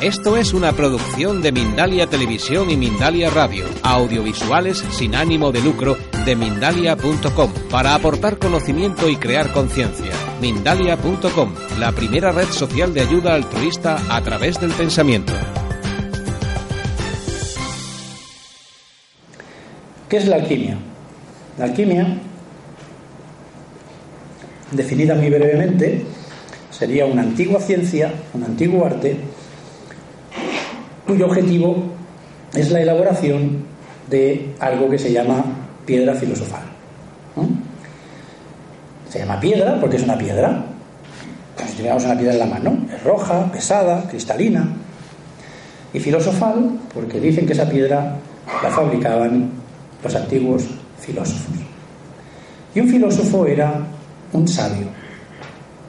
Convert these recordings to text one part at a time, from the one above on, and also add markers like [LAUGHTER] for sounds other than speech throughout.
Esto es una producción de Mindalia Televisión y Mindalia Radio, audiovisuales sin ánimo de lucro de mindalia.com, para aportar conocimiento y crear conciencia. Mindalia.com, la primera red social de ayuda altruista a través del pensamiento. ¿Qué es la alquimia? La alquimia, definida muy brevemente, sería una antigua ciencia, un antiguo arte, cuyo objetivo es la elaboración de algo que se llama piedra filosofal. Se llama piedra porque es una piedra. Como si tuviéramos una piedra en la mano. Es roja, pesada, cristalina. Y filosofal porque dicen que esa piedra la fabricaban los antiguos filósofos. Y un filósofo era un sabio.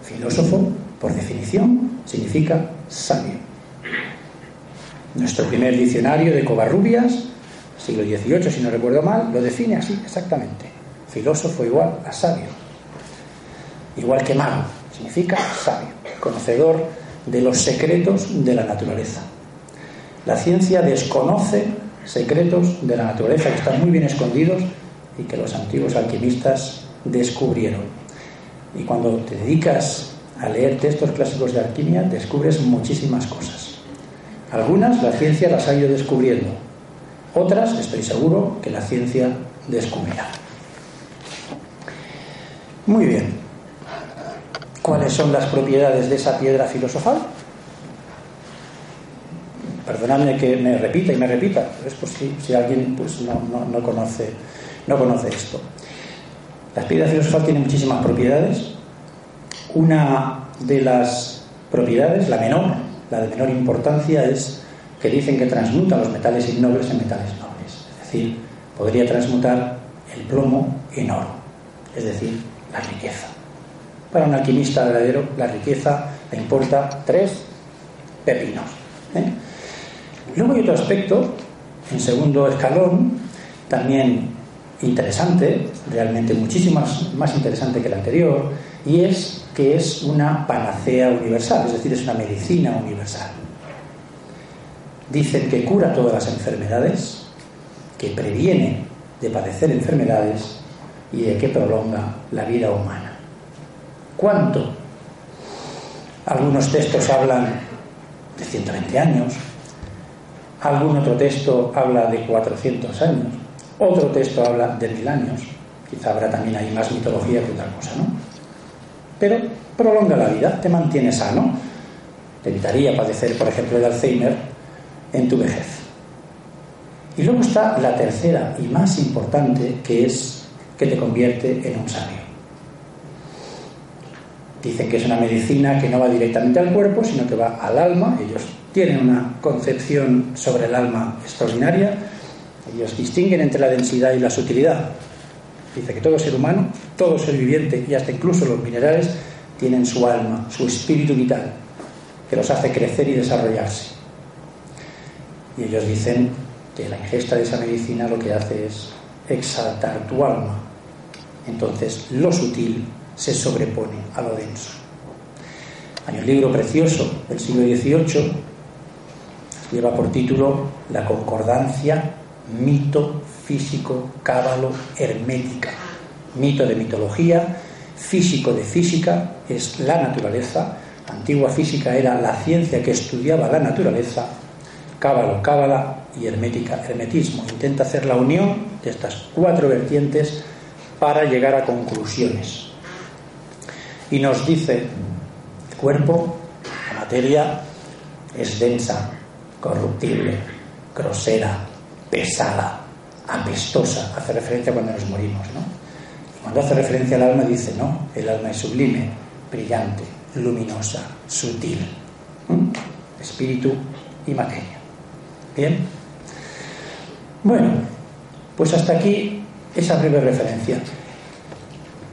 Filósofo, por definición, significa sabio. Nuestro primer diccionario de Covarrubias, siglo XVIII, si no recuerdo mal, lo define así exactamente. Filósofo igual a sabio. Igual que mago, significa sabio, conocedor de los secretos de la naturaleza. La ciencia desconoce secretos de la naturaleza que están muy bien escondidos y que los antiguos alquimistas descubrieron. Y cuando te dedicas a leer textos clásicos de alquimia, descubres muchísimas cosas. Algunas la ciencia las ha ido descubriendo, otras estoy seguro que la ciencia descubrirá. Muy bien. ¿Cuáles son las propiedades de esa piedra filosofal? Perdonadme que me repita y me repita, es por si, alguien pues, no, no, conoce, no conoce esto. La piedra filosofal tiene muchísimas propiedades. Una de las propiedades, la menor, la de menor importancia es que dicen que transmuta los metales innobles en metales nobles. Es decir, podría transmutar el plomo en oro, es decir, la riqueza. Para un alquimista verdadero, la riqueza le importa tres pepinos. ¿eh? Luego hay otro aspecto, en segundo escalón, también interesante, realmente muchísimo más, más interesante que el anterior, y es que es una panacea universal, es decir, es una medicina universal. Dicen que cura todas las enfermedades, que previene de padecer enfermedades y de que prolonga la vida humana. ¿Cuánto? Algunos textos hablan de 120 años, algún otro texto habla de 400 años, otro texto habla de mil años. Quizá habrá también ahí más mitología que otra cosa, ¿no? Pero prolonga la vida, te mantiene sano, te evitaría padecer, por ejemplo, de Alzheimer en tu vejez. Y luego está la tercera y más importante, que es que te convierte en un sabio. Dicen que es una medicina que no va directamente al cuerpo, sino que va al alma. Ellos tienen una concepción sobre el alma extraordinaria. Ellos distinguen entre la densidad y la sutilidad. Dice que todo ser humano, todo ser viviente y hasta incluso los minerales tienen su alma, su espíritu vital, que los hace crecer y desarrollarse. Y ellos dicen que la ingesta de esa medicina lo que hace es exaltar tu alma. Entonces lo sutil se sobrepone a lo denso. Hay un libro precioso del siglo XVIII, lleva por título La concordancia, mito físico, cábalo, hermética. Mito de mitología, físico de física, es la naturaleza. Antigua física era la ciencia que estudiaba la naturaleza. Cábalo, cábala y hermética, hermetismo. Intenta hacer la unión de estas cuatro vertientes para llegar a conclusiones. Y nos dice, el cuerpo, la materia, es densa, corruptible, grosera, pesada, apestosa, hace referencia cuando nos morimos, ¿no? cuando hace referencia al alma dice, no, el alma es sublime, brillante, luminosa, sutil, espíritu y materia. Bien. Bueno, pues hasta aquí esa breve referencia.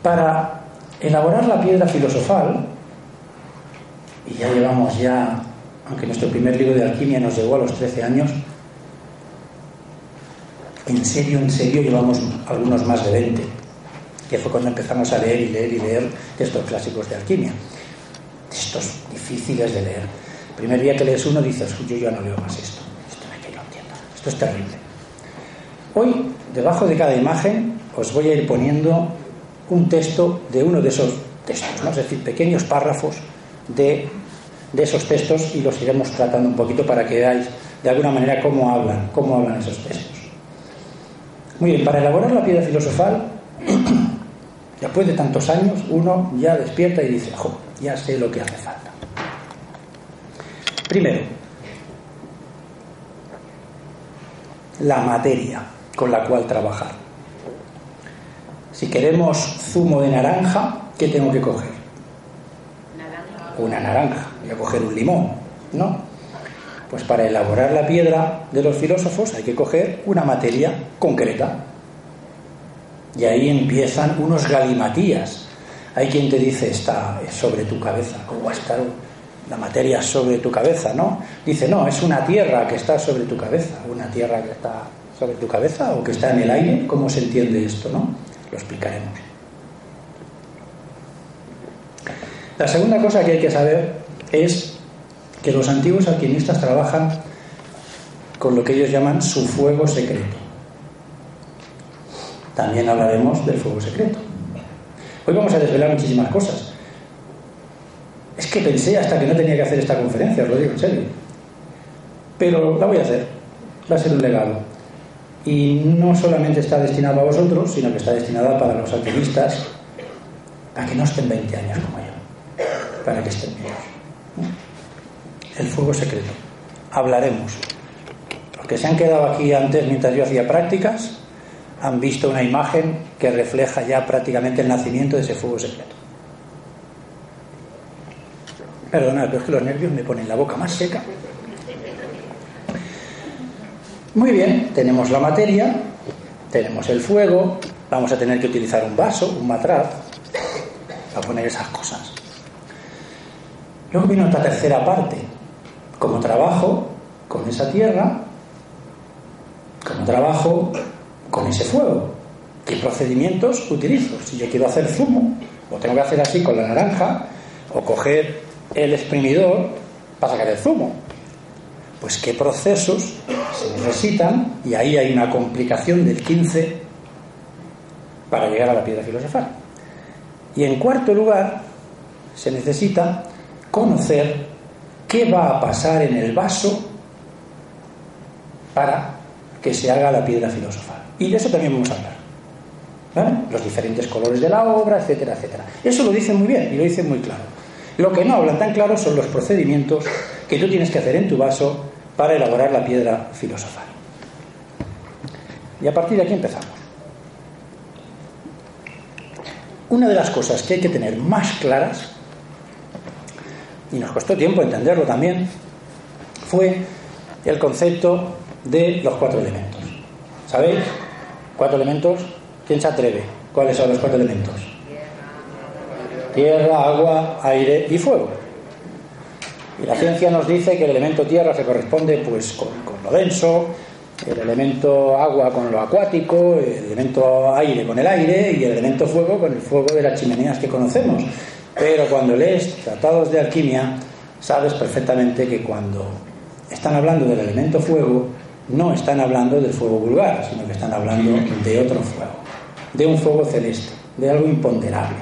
Para elaborar la piedra filosofal, y ya llevamos ya, aunque nuestro primer libro de alquimia nos llegó a los 13 años, en serio, en serio, llevamos algunos más de 20, que fue cuando empezamos a leer y leer y leer textos clásicos de alquimia, textos difíciles de leer. primer día que lees uno dices, yo ya no leo más esto, esto no lo entiendo, esto es terrible. Hoy, debajo de cada imagen, os voy a ir poniendo un texto de uno de esos textos, es decir, pequeños párrafos de, de esos textos y los iremos tratando un poquito para que veáis de alguna manera cómo hablan, cómo hablan esos textos. Muy bien, para elaborar la piedra filosofal, [CLEARS THROAT] después de tantos años, uno ya despierta y dice, jo, ya sé lo que hace falta. Primero, la materia con la cual trabajar. Si queremos zumo de naranja, ¿qué tengo que coger? Una naranja. Voy a coger un limón, ¿no? Pues para elaborar la piedra de los filósofos hay que coger una materia concreta. Y ahí empiezan unos galimatías. Hay quien te dice, está sobre tu cabeza. ¿Cómo va a estar la materia sobre tu cabeza? ¿No? Dice, no, es una tierra que está sobre tu cabeza. Una tierra que está sobre tu cabeza o que está en el aire. ¿Cómo se entiende esto? ¿No? Lo explicaremos. La segunda cosa que hay que saber es que los antiguos alquimistas trabajan con lo que ellos llaman su fuego secreto. También hablaremos del fuego secreto. Hoy vamos a desvelar muchísimas cosas. Es que pensé hasta que no tenía que hacer esta conferencia, os lo digo en serio. Pero la voy a hacer. Va a ser un legado. Y no solamente está destinado a vosotros, sino que está destinada para los alquimistas, a que no estén 20 años como yo, para que estén vivos el fuego secreto. Hablaremos. Los que se han quedado aquí antes mientras yo hacía prácticas han visto una imagen que refleja ya prácticamente el nacimiento de ese fuego secreto. Perdonad, pero es que los nervios me ponen la boca más seca. Muy bien, tenemos la materia, tenemos el fuego, vamos a tener que utilizar un vaso, un matraz, para poner esas cosas. Luego viene otra tercera parte, como trabajo con esa tierra, como trabajo con ese fuego. ¿Qué procedimientos utilizo? Si yo quiero hacer zumo, lo tengo que hacer así con la naranja, o coger el exprimidor para sacar el zumo. Pues qué procesos se necesitan, y ahí hay una complicación del 15 para llegar a la piedra filosofal. Y en cuarto lugar, se necesita conocer qué va a pasar en el vaso para que se haga la piedra filosofal. Y de eso también vamos a hablar. Los diferentes colores de la obra, etcétera, etcétera. Eso lo dicen muy bien y lo dicen muy claro. Lo que no hablan tan claro son los procedimientos que tú tienes que hacer en tu vaso para elaborar la piedra filosofal. Y a partir de aquí empezamos. Una de las cosas que hay que tener más claras y nos costó tiempo entenderlo también, fue el concepto de los cuatro elementos. ¿Sabéis? Cuatro elementos. ¿Quién se atreve? ¿Cuáles son los cuatro elementos? Tierra, agua, aire y fuego. Y la ciencia nos dice que el elemento tierra se corresponde pues con, con lo denso, el elemento agua con lo acuático, el elemento aire con el aire y el elemento fuego con el fuego de las chimeneas que conocemos. Pero cuando lees tratados de alquimia, sabes perfectamente que cuando están hablando del elemento fuego, no están hablando del fuego vulgar, sino que están hablando de otro fuego, de un fuego celeste, de algo imponderable,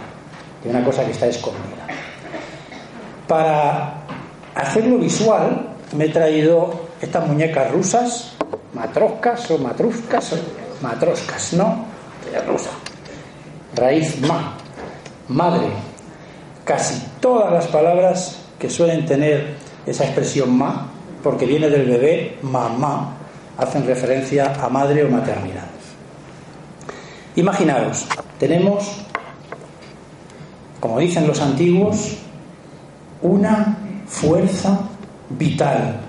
de una cosa que está escondida. Para hacerlo visual, me he traído estas muñecas rusas, matroscas o matruscas, matroscas, ¿no? Rusa. Raíz ma, madre, casi todas las palabras que suelen tener esa expresión ma, porque viene del bebé mamá, hacen referencia a madre o maternidad. Imaginaros, tenemos, como dicen los antiguos, una fuerza vital,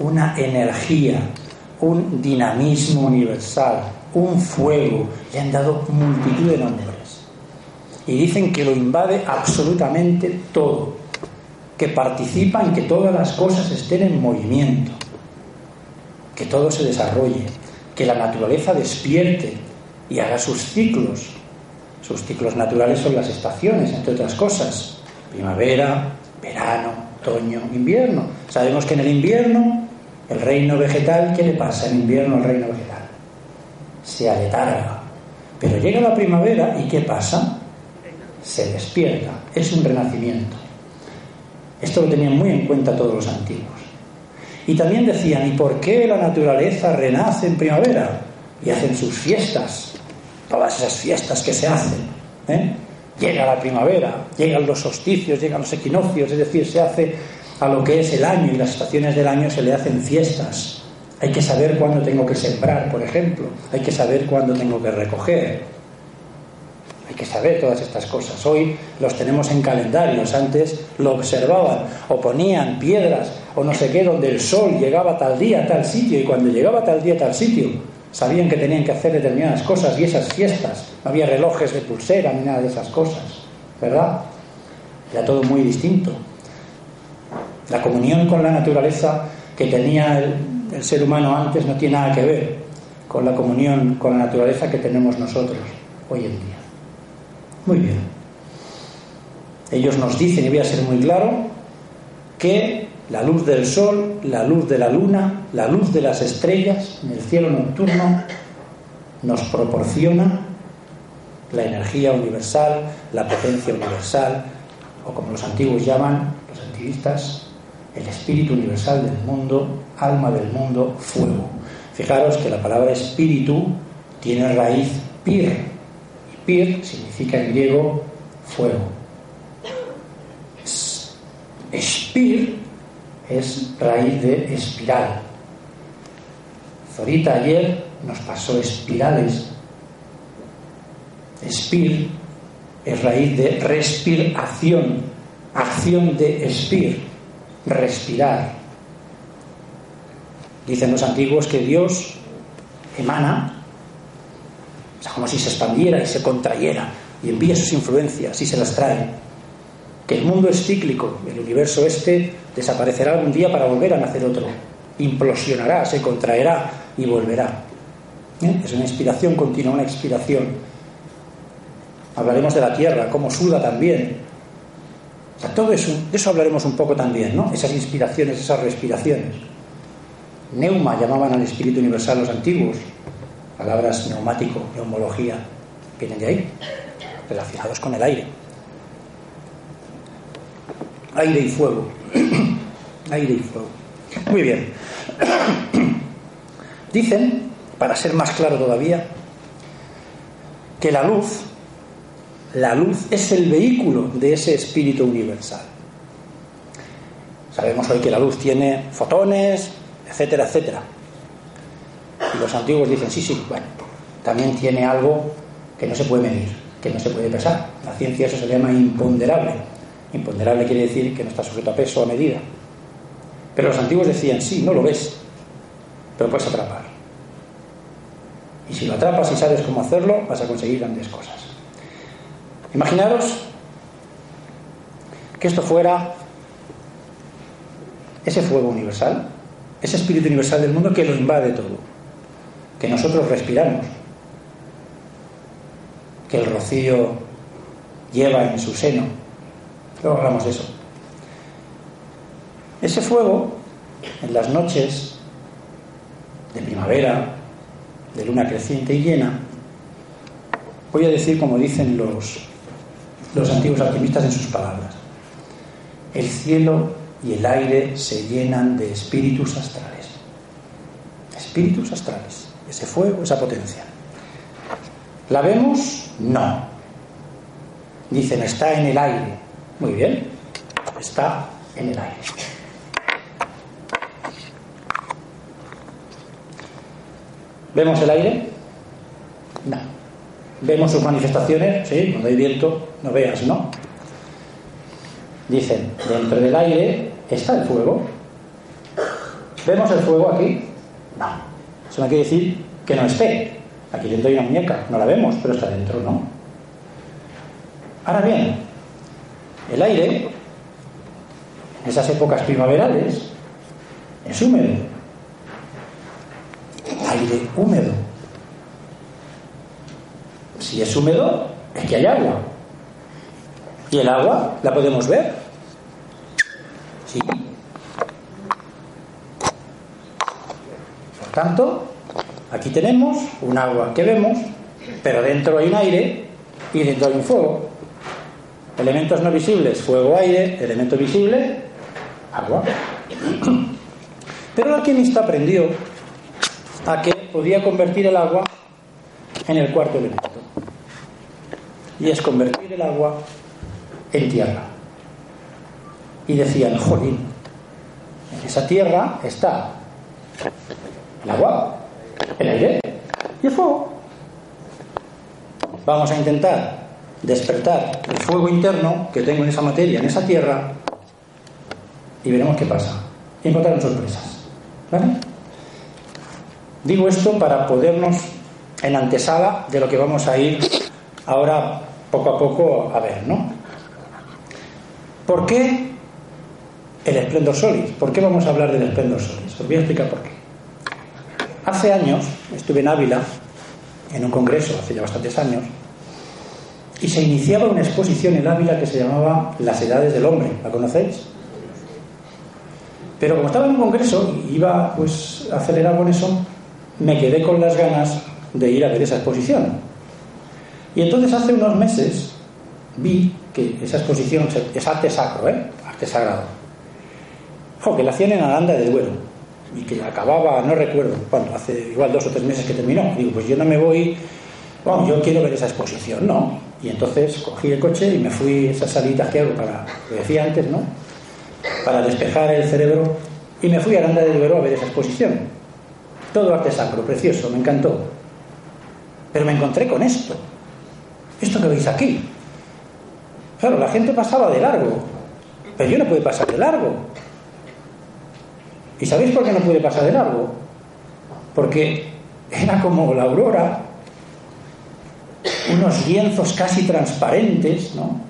una energía, un dinamismo universal, un fuego, le han dado multitud de nombres y dicen que lo invade absolutamente todo, que participa en que todas las cosas estén en movimiento, que todo se desarrolle, que la naturaleza despierte y haga sus ciclos. Sus ciclos naturales son las estaciones, entre otras cosas, primavera, verano, otoño, invierno. Sabemos que en el invierno el reino vegetal, ¿qué le pasa en invierno al reino vegetal? Se aletarga. Pero llega la primavera y ¿qué pasa? Se despierta. Es un renacimiento. Esto lo tenían muy en cuenta todos los antiguos. Y también decían, ¿y por qué la naturaleza renace en primavera? Y hacen sus fiestas, todas esas fiestas que se hacen. ¿eh? Llega la primavera, llegan los solsticios, llegan los equinoccios, es decir, se hace a lo que es el año y las estaciones del año se le hacen fiestas. Hay que saber cuándo tengo que sembrar, por ejemplo. Hay que saber cuándo tengo que recoger. Hay que saber todas estas cosas. Hoy los tenemos en calendarios. Antes lo observaban o ponían piedras o no sé qué donde el sol llegaba tal día, a tal sitio y cuando llegaba tal día, a tal sitio, sabían que tenían que hacer determinadas cosas y esas fiestas. No había relojes de pulsera ni nada de esas cosas. ¿Verdad? Era todo muy distinto. La comunión con la naturaleza que tenía el, el ser humano antes no tiene nada que ver con la comunión con la naturaleza que tenemos nosotros hoy en día. Muy bien. Ellos nos dicen, y voy a ser muy claro, que la luz del sol, la luz de la luna, la luz de las estrellas en el cielo nocturno nos proporciona la energía universal, la potencia universal, o como los antiguos llaman, los antiguistas, el espíritu universal del mundo, alma del mundo, fuego. Fijaros que la palabra espíritu tiene raíz pir, pir significa en griego fuego. Espir es raíz de espiral. Zorita ayer nos pasó espirales. Espir es raíz de respiración, acción de espir, respirar. Dicen los antiguos que Dios emana, como si se expandiera y se contrayera y envía sus influencias y se las trae. Que el mundo es cíclico, el universo este desaparecerá algún día para volver a nacer otro. Implosionará, se contraerá y volverá. ¿Eh? Es una inspiración continua, una expiración. Hablaremos de la tierra, cómo suda también. O todo eso, de eso hablaremos un poco también, ¿no? Esas inspiraciones, esas respiraciones. Neuma llamaban al espíritu universal los antiguos. Palabras neumático, neumología, vienen de ahí, relacionados con el aire. Aire y fuego. [CLEARS THROAT] aire y fuego. Muy bien. [CLEARS THROAT] Dicen, para ser más claro todavía, que la luz, la luz es el vehículo de ese espíritu universal. Sabemos hoy que la luz tiene fotones, etcétera, etcétera. Y los antiguos dicen, sí, sí, bueno, también tiene algo que no se puede medir, que no se puede pesar. La ciencia eso se llama imponderable. Imponderable quiere decir que no está sujeto a peso o a medida. Pero los antiguos decían, sí, no lo ves, pero puedes atrapar. Y si lo atrapas y sabes cómo hacerlo, vas a conseguir grandes cosas. Imaginaros que esto fuera ese fuego universal, ese espíritu universal del mundo que lo invade todo, que nosotros respiramos, que el rocío lleva en su seno. Luego hablamos de eso. Ese fuego, en las noches de primavera, de luna creciente y llena, voy a decir como dicen los, los antiguos alquimistas en sus palabras, el cielo y el aire se llenan de espíritus astrales. Espíritus astrales, ese fuego, esa potencia. ¿La vemos? No. Dicen, está en el aire. Muy bien, está en el aire. ¿Vemos el aire? No. ¿Vemos sus manifestaciones? Sí, cuando hay viento, no veas, ¿no? Dicen, dentro del aire está el fuego. ¿Vemos el fuego aquí? No. Eso no quiere decir que no esté. Aquí dentro hay una muñeca, no la vemos, pero está dentro, ¿no? Ahora bien, el aire, en esas épocas primaverales, es húmedo. Aire húmedo. Si es húmedo, es que hay agua. Y el agua la podemos ver. Sí. Por tanto, aquí tenemos un agua que vemos, pero dentro hay un aire y dentro hay un fuego. Elementos no visibles, fuego, aire, elemento visible, agua. [CLEARS THROAT] Pero el alquimista aprendió a que podía convertir el agua en el cuarto elemento. Y es convertir el agua en tierra. Y decían, jolín, en esa tierra está el agua, el aire y el fuego. Vamos a intentar despertar el fuego interno que tengo en esa materia, en esa tierra, y veremos qué pasa. Y encontraremos sorpresas. ¿Vale? Digo esto para podernos en antesala de lo que vamos a ir ahora poco a poco a ver, ¿no? ¿Por qué el esplendor solis? ¿Por qué vamos a hablar del esplendor solis? Os voy a explicar por qué. Hace años estuve en Ávila, en un congreso, hace ya bastantes años, y se iniciaba una exposición en Ávila que se llamaba Las Edades del Hombre. ¿La conocéis? Pero como estaba en un congreso y iba pues acelerado con eso, me quedé con las ganas de ir a ver esa exposición. Y entonces hace unos meses vi que esa exposición es arte sacro, ¿eh? arte sagrado. que la hacían en Aranda de Duero y que acababa, no recuerdo cuándo, hace igual dos o tres meses que terminó. Digo, pues yo no me voy, bueno, yo quiero ver esa exposición, no. Y entonces cogí el coche y me fui a esas salitas que hago para, lo decía antes, ¿no? Para despejar el cerebro y me fui a Aranda de Duero a ver esa exposición. Todo arte sacro, precioso, me encantó. Pero me encontré con esto. Esto que veis aquí. Claro, la gente pasaba de largo. Pero yo no pude pasar de largo. ¿Y sabéis por qué no pude pasar de largo? Porque era como la aurora, unos lienzos casi transparentes, ¿no?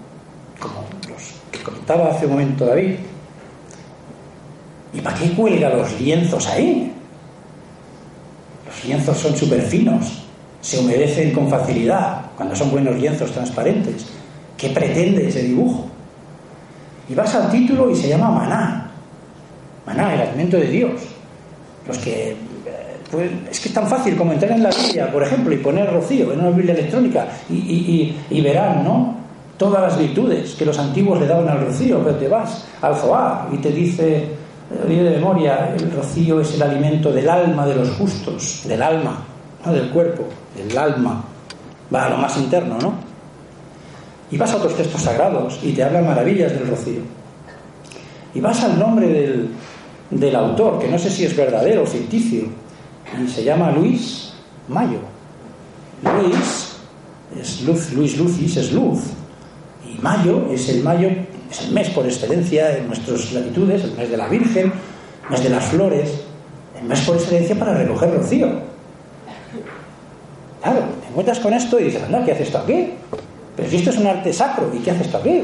Como los que comentaba hace un momento David. ¿Y para qué cuelga los lienzos ahí? Los lienzos son súper finos, se humedecen con facilidad cuando son buenos lienzos transparentes. ¿Qué pretende ese dibujo? Y vas al título y se llama Maná. Maná, el alimento de Dios. Los que. Eh, pues, es que es tan fácil como entrar en la Biblia, por ejemplo, y poner rocío en una Biblia electrónica y, verán, ¿no? Todas las virtudes que los antiguos le daban al rocío, pero te vas al Zoá y te dice, de memoria, el rocío es el alimento del alma de los justos, del alma, no del cuerpo, del alma. Va a lo más interno, ¿no? Y vas a otros textos sagrados y te hablan maravillas del rocío. Y vas al nombre del, del autor, que no sé si es verdadero o ficticio, y se llama Luis Mayo. Luis es luz, Luis Lucis es luz, y Mayo es el Mayo, es el mes por excelencia en nuestras latitudes, el mes de la Virgen, el mes de las flores, el mes por excelencia para recoger rocío. Claro, te encuentras con esto y dices, anda, ¿qué hace esto aquí? Pero si esto es un arte sacro, ¿y qué hace esto aquí?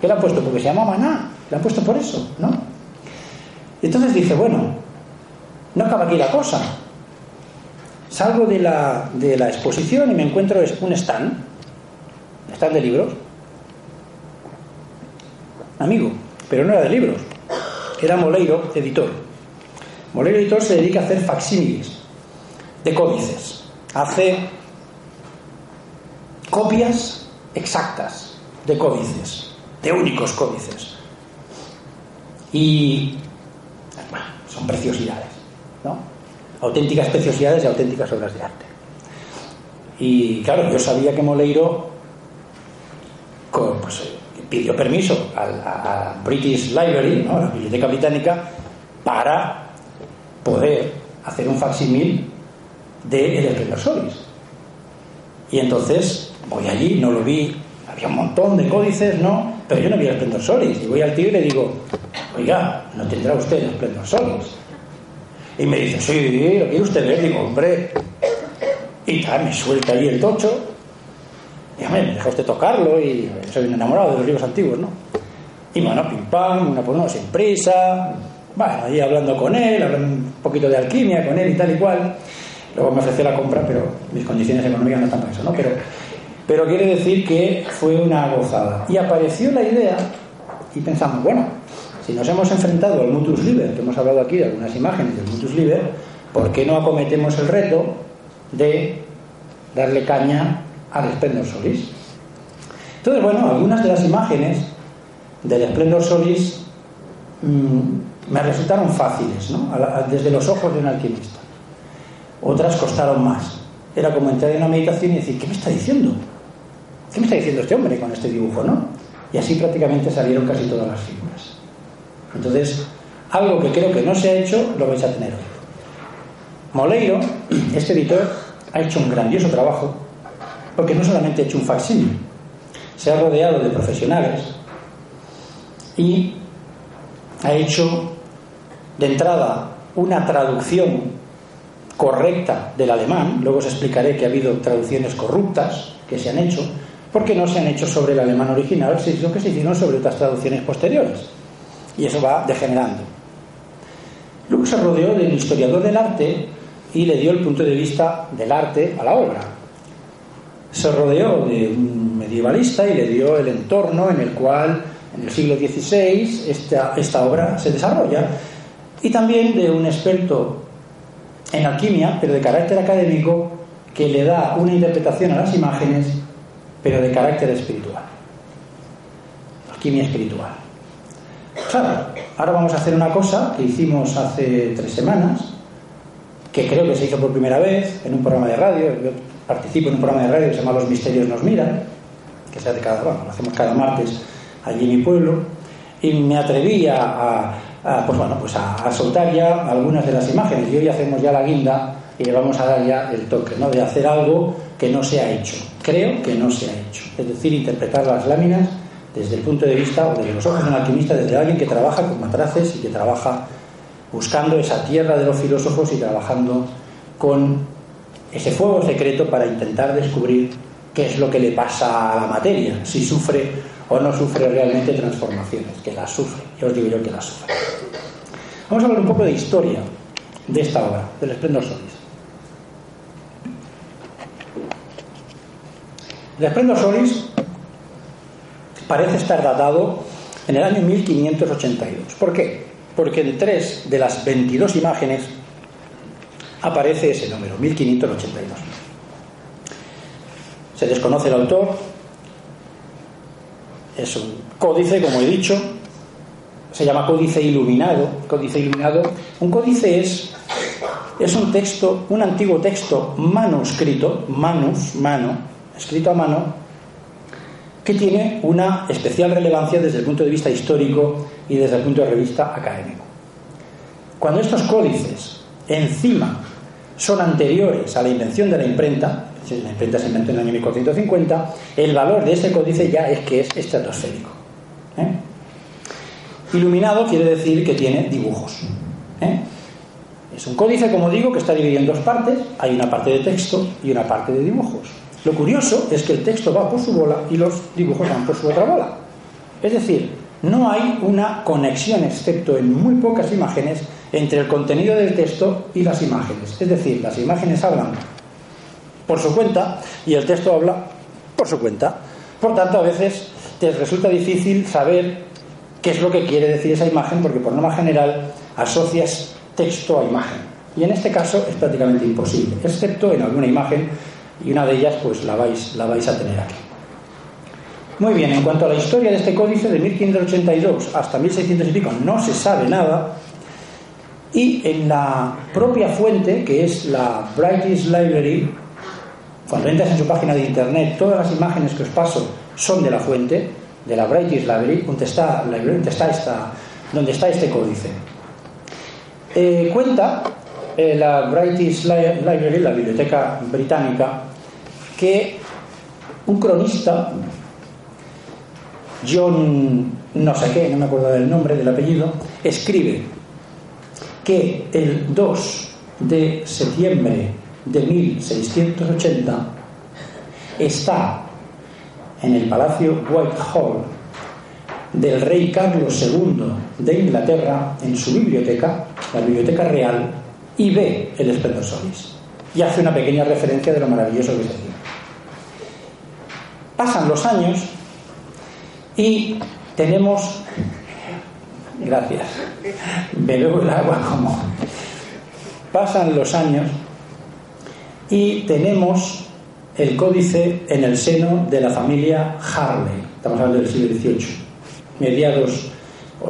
¿Qué le han puesto? Porque se llama maná. Le han puesto por eso, ¿no? Y entonces dice, bueno, no acaba aquí la cosa. Salgo de la, de la exposición y me encuentro un stand, un stand de libros. Amigo, pero no era de libros, era Moleiro, editor. Moleiro Editor se dedica a hacer facsímiles de códices. Hace copias exactas de códices, de únicos códices. Y preciosidades, ¿no? Auténticas preciosidades y auténticas obras de arte. Y claro, yo sabía que Moleiro pues, pidió permiso a, la British Library, ¿no? la Biblioteca Británica, para poder hacer un facsímil de El Esplendor Solis. Y entonces voy allí, no lo vi, había un montón de códices, ¿no? Pero yo no vi el Esplendor Solis. Y voy al tío y le digo, oiga, ¿no tendrá usted el Esplendor Solis? Y me dice, sí, lo quiere usted ver. Digo, hombre. Y tal, me suelta ahí el tocho. Y me deja usted tocarlo. Y soy un enamorado de los libros antiguos, ¿no? Y bueno, pim pam, una por una sin prisa. Bueno, ahí hablando con él, hablando un poquito de alquimia con él y tal y cual. Luego me ofreció la compra, pero mis condiciones económicas no están para eso, ¿no? Pero, pero quiere decir que fue una gozada. Y apareció la idea y pensamos, bueno, Si nos hemos enfrentado al mutus liber, que hemos hablado aquí de algunas imágenes del mutus liber, ¿por qué no acometemos el reto de darle caña al esplendor solis? Entonces, bueno, algunas de las imágenes del esplendor solis mmm, me resultaron fáciles, ¿no? desde los ojos de un alquimista. Otras costaron más. Era como entrar en una meditación y decir, ¿qué me está diciendo? ¿Qué me está diciendo este hombre con este dibujo, no? Y así prácticamente salieron casi todas las figuras. Entonces, algo que creo que no se ha hecho, lo vais a tener hoy. Moleiro, este editor, ha hecho un grandioso trabajo, porque no solamente ha hecho un facsímil, se ha rodeado de profesionales y ha hecho de entrada una traducción correcta del alemán, luego os explicaré que ha habido traducciones corruptas que se han hecho, porque no se han hecho sobre el alemán original, sino que se hicieron sobre otras traducciones posteriores. Y eso va degenerando. Luego se rodeó del historiador del arte y le dio el punto de vista del arte a la obra. Se rodeó de un medievalista y le dio el entorno en el cual en el siglo XVI esta, esta obra se desarrolla. Y también de un experto en alquimia, pero de carácter académico, que le da una interpretación a las imágenes pero de carácter espiritual. Alquimia espiritual. Claro, ahora vamos a hacer una cosa que hicimos hace tres semanas, que creo que se hizo por primera vez en un programa de radio. Yo participo en un programa de radio que se llama Los Misterios nos miran, que se hace cada, bueno, lo hacemos cada martes allí en mi pueblo, y me atreví a, pues bueno, pues a, soltar ya algunas de las imágenes. Y hoy hacemos ya la guinda y le vamos a dar ya el toque, ¿no? De hacer algo que no se ha hecho. Creo que no se ha hecho. Es decir, interpretar las láminas desde el punto de vista o desde los ojos de un alquimista, desde alguien que trabaja con matraces y que trabaja buscando esa tierra de los filósofos y trabajando con ese fuego secreto para intentar descubrir qué es lo que le pasa a la materia, si sufre o no sufre realmente transformaciones, que las sufre, yo os digo yo que las sufre. Vamos a hablar un poco de historia de esta obra, del Esplendor Solis. El Esplendor Solis parece estar datado en el año 1582. ¿Por qué? Porque en tres de las 22 imágenes aparece ese número, 1582. Se desconoce el autor, es un códice, como he dicho, se llama códice iluminado. Códice iluminado. Un códice es, es un texto, un antiguo texto manuscrito, manus, mano, escrito a mano, que tiene una especial relevancia desde el punto de vista histórico y desde el punto de vista académico. Cuando estos códices encima son anteriores a la invención de la imprenta, la imprenta se inventó en el año 1450, el valor de este códice ya es que es estratosférico. ¿eh? Iluminado quiere decir que tiene dibujos. ¿eh? Es un códice, como digo, que está dividido en dos partes. Hay una parte de texto y una parte de dibujos. Lo curioso es que el texto va por su bola y los dibujos van por su otra bola. Es decir, no hay una conexión, excepto en muy pocas imágenes, entre el contenido del texto y las imágenes. Es decir, las imágenes hablan por su cuenta y el texto habla por su cuenta. Por tanto, a veces te resulta difícil saber qué es lo que quiere decir esa imagen porque por norma general asocias texto a imagen. Y en este caso es prácticamente imposible, excepto en alguna imagen y una de ellas pues la vais, la vais a tener aquí. Muy bien, en cuanto a la historia de este códice de 1582 hasta 1600 y pico no se sabe nada y en la propia fuente que es la British Library cuando entras en su página de internet todas las imágenes que os paso son de la fuente de la British Library donde está, está, esta, donde está este códice eh, cuenta eh, la British Library, la biblioteca británica, que un cronista, John no sé qué, no me acuerdo del nombre, del apellido, escribe que el 2 de septiembre de 1680 está en el Palacio Whitehall del rey Carlos II de Inglaterra en su biblioteca, la Biblioteca Real, y ve el esplendor. Y hace una pequeña referencia de lo maravilloso que es. Pasan los años y tenemos Gracias. Bebo el agua como. Pasan los años y tenemos el códice en el seno de la familia Harley. Estamos hablando del siglo XVIII, mediados,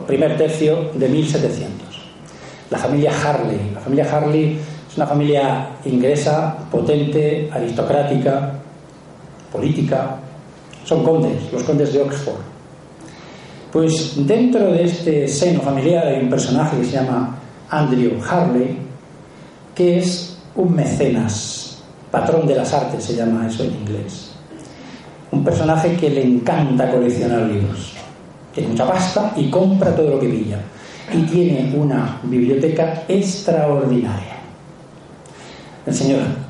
primer tercio de 1700. La familia Harley. La familia Harley es una familia inglesa, potente, aristocrática, política. Son condes, los condes de Oxford. Pues dentro de este seno familiar hay un personaje que se llama Andrew Harley, que es un mecenas, patrón de las artes se llama eso en inglés. Un personaje que le encanta coleccionar libros. Tiene mucha pasta y compra todo lo que pilla. Y tiene una biblioteca extraordinaria. El señor,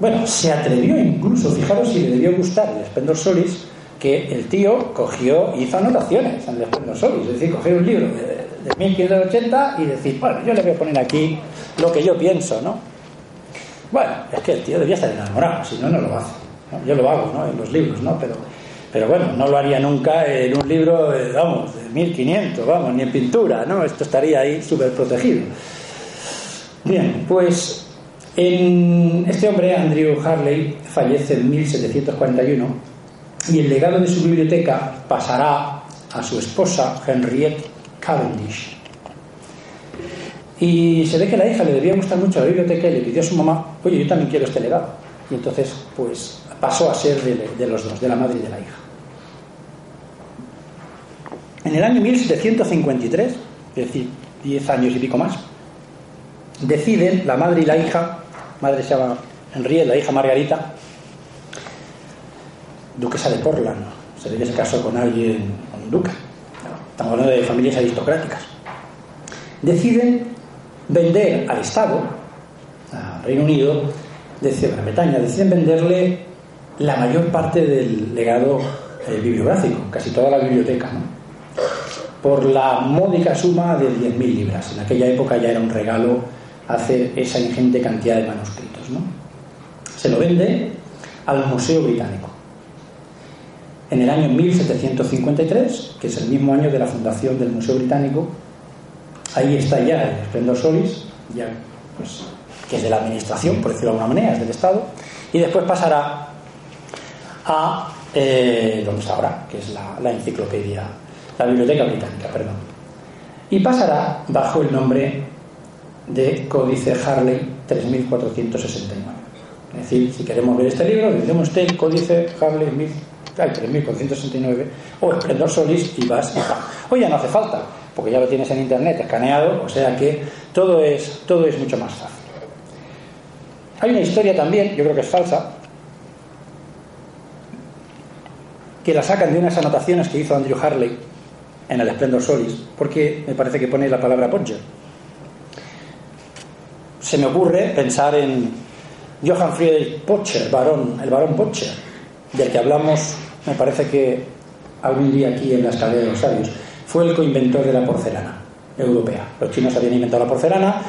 bueno, se atrevió incluso, fijaros si le debió gustar el Splendor Solis, que el tío cogió, hizo anotaciones en el Splendor Solis, es decir, cogió un libro de, de 1580 y decir, bueno, yo le voy a poner aquí lo que yo pienso, ¿no? Bueno, es que el tío debía estar enamorado, si no, no lo hace. Yo lo hago, ¿no? En los libros, ¿no? Pero, pero bueno, no lo haría nunca en un libro, vamos, de 1500, vamos, ni en pintura, ¿no? Esto estaría ahí súper protegido. Bien, pues en este hombre, Andrew Harley, fallece en 1741 y el legado de su biblioteca pasará a su esposa, Henriette Cavendish. Y se ve que la hija le debía gustar mucho la biblioteca y le pidió a su mamá, oye, yo también quiero este legado. Y entonces, pues, pasó a ser de, de los dos, de la madre y de la hija. En el año 1753, es decir, 10 años y pico más, deciden la madre y la hija, madre se llama Henriette, la hija Margarita, duquesa de Portland, se ve que se casó con alguien, con un duque, estamos hablando de familias aristocráticas, deciden vender al Estado, al Reino Unido, de Gran Bretaña, deciden venderle la mayor parte del legado eh, bibliográfico, casi toda la biblioteca, ¿no? por la módica suma de 10.000 libras. En aquella época ya era un regalo hacer esa ingente cantidad de manuscritos. ¿no? Se lo vende al Museo Británico. En el año 1753, que es el mismo año de la fundación del Museo Británico, ahí está ya el Esplendor Solis, ya, pues, que es de la administración, por decirlo de alguna manera, es del Estado, y después pasará a eh, donde está ahora, que es la, la enciclopedia, la Biblioteca Británica, perdón. Y pasará bajo el nombre de Códice Harley 3469. Es decir, si queremos ver este libro, decimos usted el Códice Harley 3469 o Esplendor Solis y vas y Hoy ya no hace falta, porque ya lo tienes en internet escaneado, o sea que todo es, todo es mucho más fácil. Hay una historia también, yo creo que es falsa, que la sacan de unas anotaciones que hizo Andrew Harley en el Splendor Solis, porque me parece que pone la palabra Podger. Se me ocurre pensar en Johann Friedrich Potcher, varón, el varón Potcher, del que hablamos, me parece que algún día aquí en la escalera de los sabios. Fue el coinventor de la porcelana europea. Los chinos habían inventado la porcelana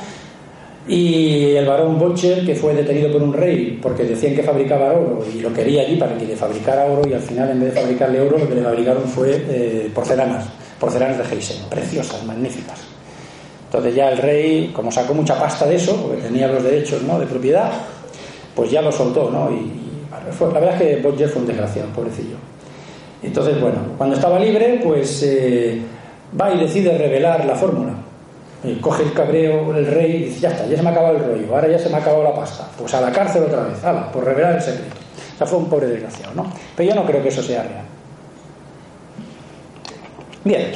y el varón Butcher, que fue detenido por un rey porque decían que fabricaba oro y lo quería allí para que le fabricara oro y al final en vez de fabricarle oro lo que le fabricaron fue eh, porcelanas, porcelanas de Heisen, preciosas, magníficas. Entonces ya el rey, como sacó mucha pasta de eso, porque tenía los derechos ¿no? de propiedad, pues ya lo soltó, ¿no? Y, fue, la verdad es que Butcher fue un desgraciado, pobrecillo. Entonces, bueno, cuando estaba libre, pues eh, va y decide revelar la fórmula. Y coge el cabreo el rey y dice, ya está, ya se me ha acabado el rollo, ahora ya se me ha acabado la pasta. Pues a la cárcel otra vez, ala, por revelar el secreto. O fue un pobre desgraciado, ¿no? Pero yo no creo que eso sea real. Bien.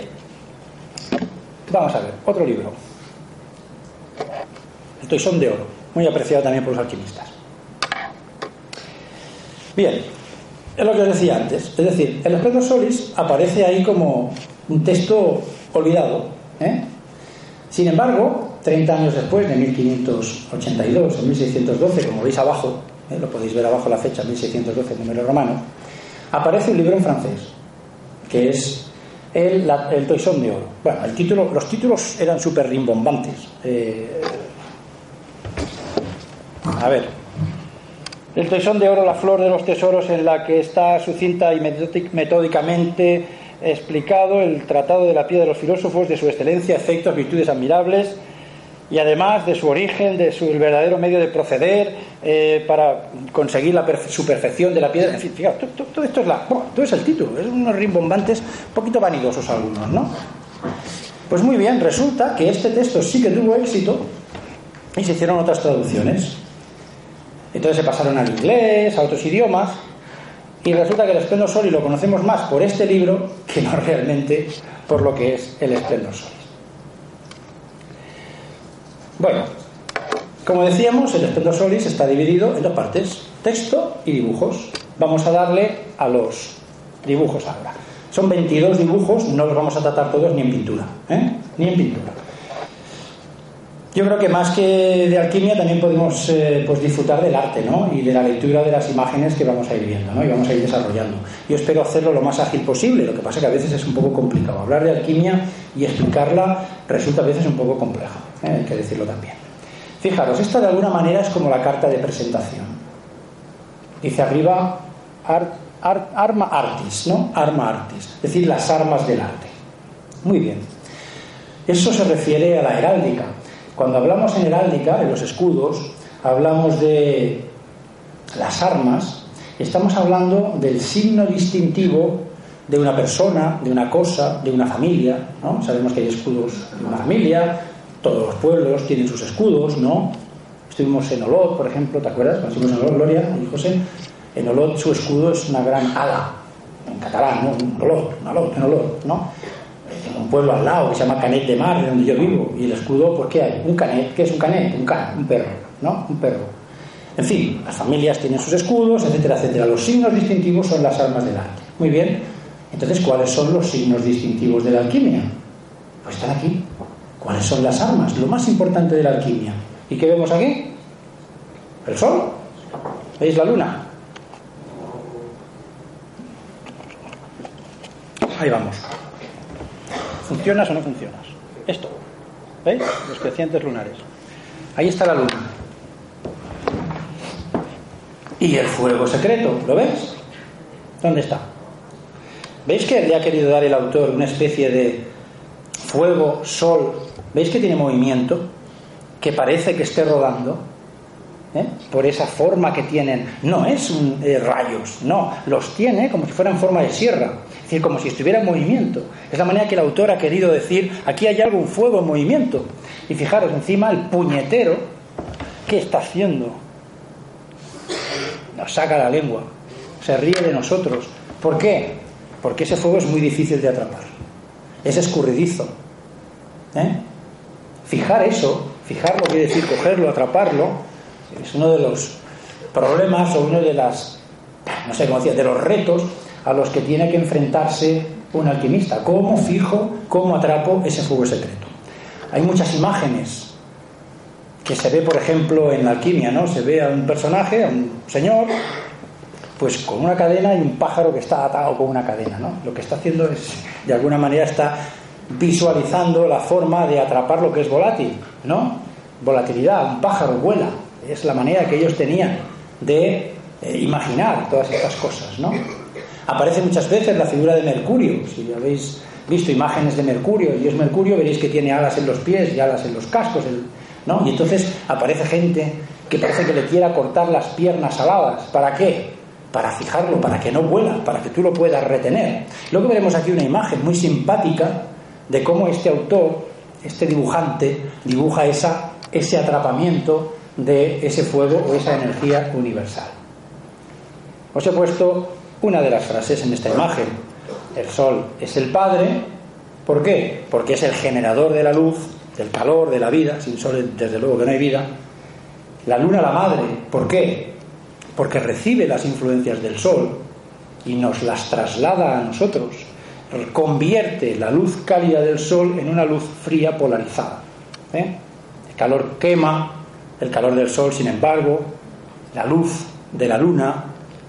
Vamos a ver, otro libro. El Toisón de Oro, muy apreciado también por los alquimistas. Bien, es lo que os decía antes. Es decir, el Esplendor Solis aparece ahí como un texto olvidado. ¿eh? Sin embargo, 30 años después, de 1582 en 1612, como veis abajo, ¿eh? lo podéis ver abajo la fecha, 1612, número romano, aparece un libro en francés, que es el, el Toisón de Oro. Bueno, el título, los títulos eran súper rimbombantes. Eh, a ver, el Toisón de Oro, la flor de los tesoros, en la que está sucinta y metódicamente explicado el Tratado de la Piedra de los Filósofos, de su excelencia, efectos, virtudes admirables, y además de su origen, de su verdadero medio de proceder eh, para conseguir la su perfección de la piedra. En fin, fíjate, todo, esto es la, todo es el título, es unos rimbombantes un poquito vanidosos algunos, ¿no? Pues muy bien, resulta que este texto sí que tuvo éxito y se hicieron otras traducciones. Entonces se pasaron al inglés, a otros idiomas, y resulta que el Esplendor Solis lo conocemos más por este libro que no realmente por lo que es el Esplendor Solis. Bueno, como decíamos, el Esplendor Solis está dividido en dos partes, texto y dibujos. Vamos a darle a los dibujos ahora. Son 22 dibujos, no los vamos a tratar todos ni en pintura, ¿eh? ni en pintura. Yo creo que más que de alquimia también podemos eh, pues disfrutar del arte ¿no? y de la lectura de las imágenes que vamos a ir viendo ¿no? y vamos a ir desarrollando. Yo espero hacerlo lo más ágil posible, lo que pasa que a veces es un poco complicado. Hablar de alquimia y explicarla resulta a veces un poco complejo, ¿eh? hay que decirlo también. Fijaros, esta de alguna manera es como la carta de presentación. Dice arriba arma artis, ¿no? Arma artis, es decir, las armas del arte. Muy bien. Eso se refiere a la heráldica. Cuando hablamos en heráldica, en los escudos, hablamos de las armas, estamos hablando del signo distintivo de una persona, de una cosa, de una familia, ¿no? Sabemos que hay escudos de una familia, todos los pueblos tienen sus escudos, ¿no? Estuvimos en Olot, por ejemplo, ¿te acuerdas? Cuando estuvimos en Olot, Gloria y José, en Olot su escudo es una gran ala, en catalán, ¿no? Un Olot, un Olot, un Olot, ¿no? Un pueblo al lado que se llama Canet de Mar, de donde yo vivo, y el escudo, ¿por qué hay? Un canet, ¿qué es un canet? Un can, un perro, ¿no? Un perro. En fin, las familias tienen sus escudos, etcétera, etcétera. Los signos distintivos son las armas del arte. Muy bien. Entonces, ¿cuáles son los signos distintivos de la alquimia? Pues están aquí. ¿Cuáles son las armas? Lo más importante de la alquimia. ¿Y qué vemos aquí? El sol. ¿Veis la luna? Ahí vamos. ¿Funcionas o no funcionas? Esto. ¿Veis? Los crecientes lunares. Ahí está la luna. Y el fuego secreto, ¿lo ves? ¿Dónde está? ¿Veis que le ha querido dar el autor una especie de fuego, sol? ¿Veis que tiene movimiento? Que parece que esté rodando. ¿eh? Por esa forma que tienen. No es un, eh, rayos, no. Los tiene como si fueran forma de sierra. Es decir, como si estuviera en movimiento. Es la manera que el autor ha querido decir, aquí hay algo, un fuego en movimiento. Y fijaros, encima el puñetero, ¿qué está haciendo? Nos saca la lengua, se ríe de nosotros. ¿Por qué? Porque ese fuego es muy difícil de atrapar. Es escurridizo. ¿Eh? Fijar eso, fijarlo quiere decir cogerlo, atraparlo, es uno de los problemas o uno de las, no sé cómo decía, de los retos a los que tiene que enfrentarse un alquimista. ¿Cómo fijo, cómo atrapo ese fuego secreto? Hay muchas imágenes que se ve, por ejemplo, en la alquimia, ¿no? Se ve a un personaje, a un señor, pues con una cadena y un pájaro que está atado con una cadena, ¿no? Lo que está haciendo es, de alguna manera, está visualizando la forma de atrapar lo que es volátil, ¿no? Volatilidad, un pájaro vuela, es la manera que ellos tenían de eh, imaginar todas estas cosas, ¿no? Aparece muchas veces la figura de Mercurio. Si habéis visto imágenes de Mercurio y es Mercurio, veréis que tiene alas en los pies y alas en los cascos. ¿no? Y entonces aparece gente que parece que le quiera cortar las piernas aladas. ¿Para qué? Para fijarlo, para que no vuela, para que tú lo puedas retener. Luego veremos aquí una imagen muy simpática de cómo este autor, este dibujante, dibuja esa, ese atrapamiento de ese fuego o esa energía universal. Os he puesto una de las frases en esta imagen. El sol es el Padre. ¿Por qué? Porque es el generador de la luz, del calor, de la vida. Sin sol, desde luego que no hay vida. La luna, la madre. ¿Por qué? Porque recibe las influencias del sol y nos las traslada a nosotros. Convierte la luz cálida del sol en una luz fría polarizada. ¿eh? El calor quema, el calor del sol, sin embargo, la luz de la luna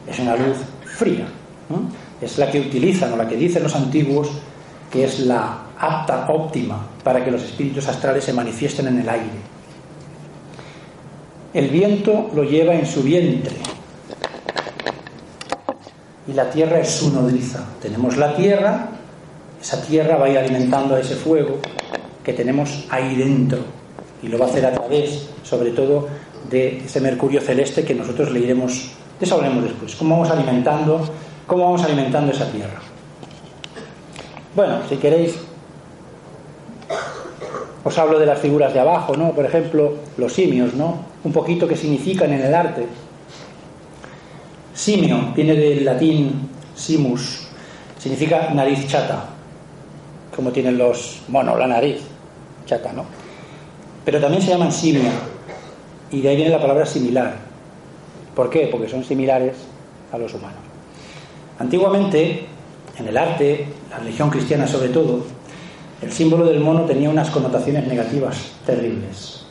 es una luz fría. Es la que utilizan o la que dicen los antiguos que es la apta óptima para que los espíritus astrales se manifiesten en el aire. El viento lo lleva en su vientre y la tierra es su nodriza. Tenemos la tierra Esa tierra va a ir alimentando a ese fuego que tenemos ahí dentro y lo va a hacer a través, sobre todo, de ese mercurio celeste que nosotros le iremos, de eso hablaremos después, cómo vamos alimentando, cómo vamos alimentando esa tierra. Bueno, si queréis, os hablo de las figuras de abajo, ¿no? Por ejemplo, los simios, ¿no? Un poquito que significan en el arte. Simio viene del latín simus, significa nariz chata, como tienen los monos, la nariz chata, ¿no? Pero también se llaman simia, y de ahí viene la palabra similar. ¿Por qué? Porque son similares a los humanos. Antiguamente, en el arte, la religión cristiana sobre todo, el símbolo del mono tenía unas connotaciones negativas terribles.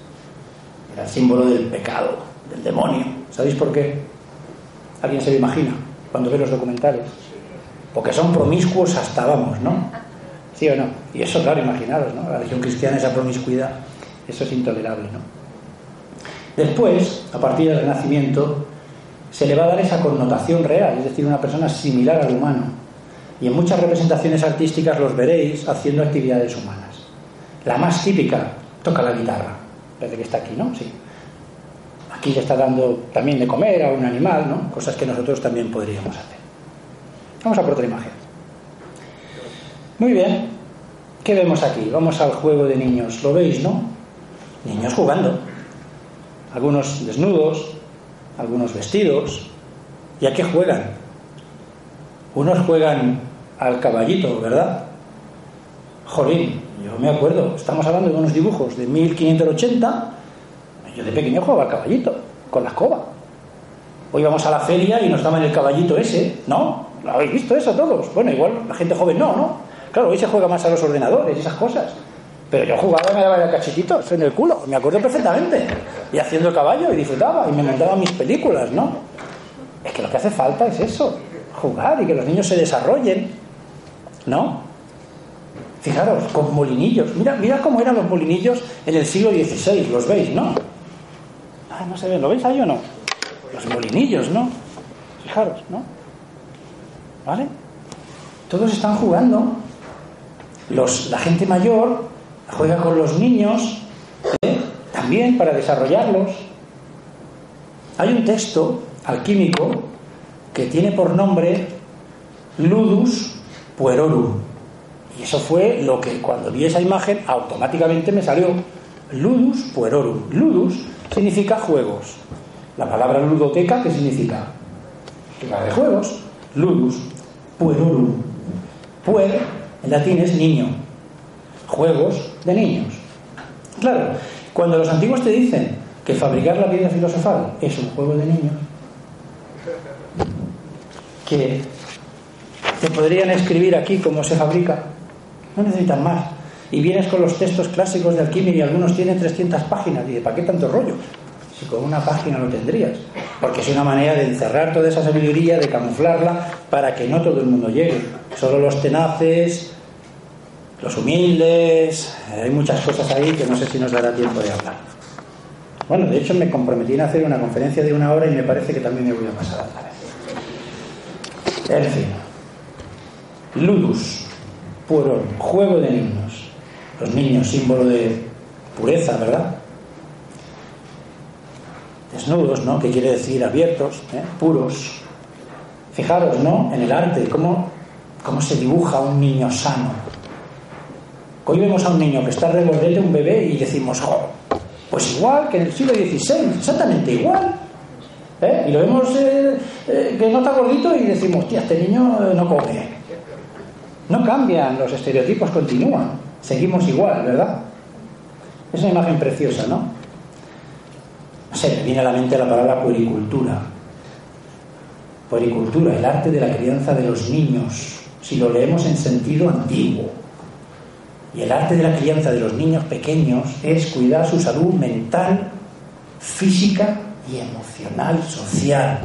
Era el símbolo del pecado, del demonio. ¿Sabéis por qué? ¿Alguien se lo imagina cuando ve los documentales? Porque son promiscuos hasta vamos, ¿no? ¿Sí o no? Y eso, claro, imaginaros, ¿no? La religión cristiana, esa promiscuidad, eso es intolerable, ¿no? Después, a partir del Renacimiento, se le va a dar esa connotación real, es decir, una persona similar al humano, y en muchas representaciones artísticas los veréis haciendo actividades humanas. La más típica, toca la guitarra. Parece que está aquí, ¿no? Sí. Aquí le está dando también de comer a un animal, ¿no? Cosas que nosotros también podríamos hacer. Vamos a por otra imagen. Muy bien. ¿Qué vemos aquí? Vamos al juego de niños. ¿Lo veis, no? Niños jugando. Algunos desnudos, algunos vestidos. ¿Y a qué juegan? Unos juegan al caballito, ¿verdad? Jolín, yo me acuerdo, estamos hablando de unos dibujos de 1580. Yo de pequeño jugaba al caballito, con la escoba. Hoy vamos a la feria y nos daban el caballito ese, ¿no? ¿Lo habéis visto eso todos? Bueno, igual la gente joven no, ¿no? Claro, hoy se juega más a los ordenadores y esas cosas. Pero yo jugaba y me daba cachetitos en el culo, me acuerdo perfectamente. Y haciendo el caballo y disfrutaba y me montaba mis películas, ¿no? Es que lo que hace falta es eso, jugar y que los niños se desarrollen, ¿no? Fijaros, con molinillos. Mira, mira cómo eran los molinillos en el siglo XVI, los veis, ¿no? Ah, no se ven, ¿lo veis ahí o no? Los molinillos, ¿no? Fijaros, ¿no? ¿Vale? Todos están jugando. Los, la gente mayor juega con los niños ¿eh? también para desarrollarlos. Hay un texto alquímico que tiene por nombre Ludus Puerorum. Y eso fue lo que cuando vi esa imagen automáticamente me salió Ludus Puerorum. Ludus significa juegos. La palabra ludoteca, ¿qué significa? Lugar de juegos. Ludus Puerorum. Puer en latín es niño. Juegos de niños. Claro, cuando los antiguos te dicen que fabricar la piedra filosofal es un juego de niños, que te podrían escribir aquí cómo se fabrica, no necesitan más. Y vienes con los textos clásicos de alquimia y algunos tienen 300 páginas. De ¿para qué tanto rollo? Si con una página lo tendrías. Porque es una manera de encerrar toda esa sabiduría, de camuflarla, para que no todo el mundo llegue. Solo los tenaces, los humildes, hay muchas cosas ahí que no sé si nos dará tiempo de hablar. Bueno, de hecho me comprometí a hacer una conferencia de una hora y me parece que también me voy a pasar otra vez. En fin. Ludus, puro, juego de niños. Los niños, símbolo de pureza, ¿verdad? Desnudos, ¿no? Que quiere decir abiertos, ¿eh? puros. Fijaros, ¿no? En el arte, cómo, cómo se dibuja un niño sano. Hoy vemos a un niño que está regordete, un bebé, y decimos, jo, pues igual que en el siglo XVI, exactamente igual. ¿Eh? Y lo vemos eh, eh, que no está gordito y decimos, tía, este niño no come. No cambian, los estereotipos continúan. Seguimos igual, ¿verdad? Es una imagen preciosa, ¿no? No sé, me viene a la mente la palabra puericultura. Puericultura, el arte de la crianza de los niños, si lo leemos en sentido antiguo. Y el arte de la crianza de los niños pequeños es cuidar su salud mental, física y emocional, social.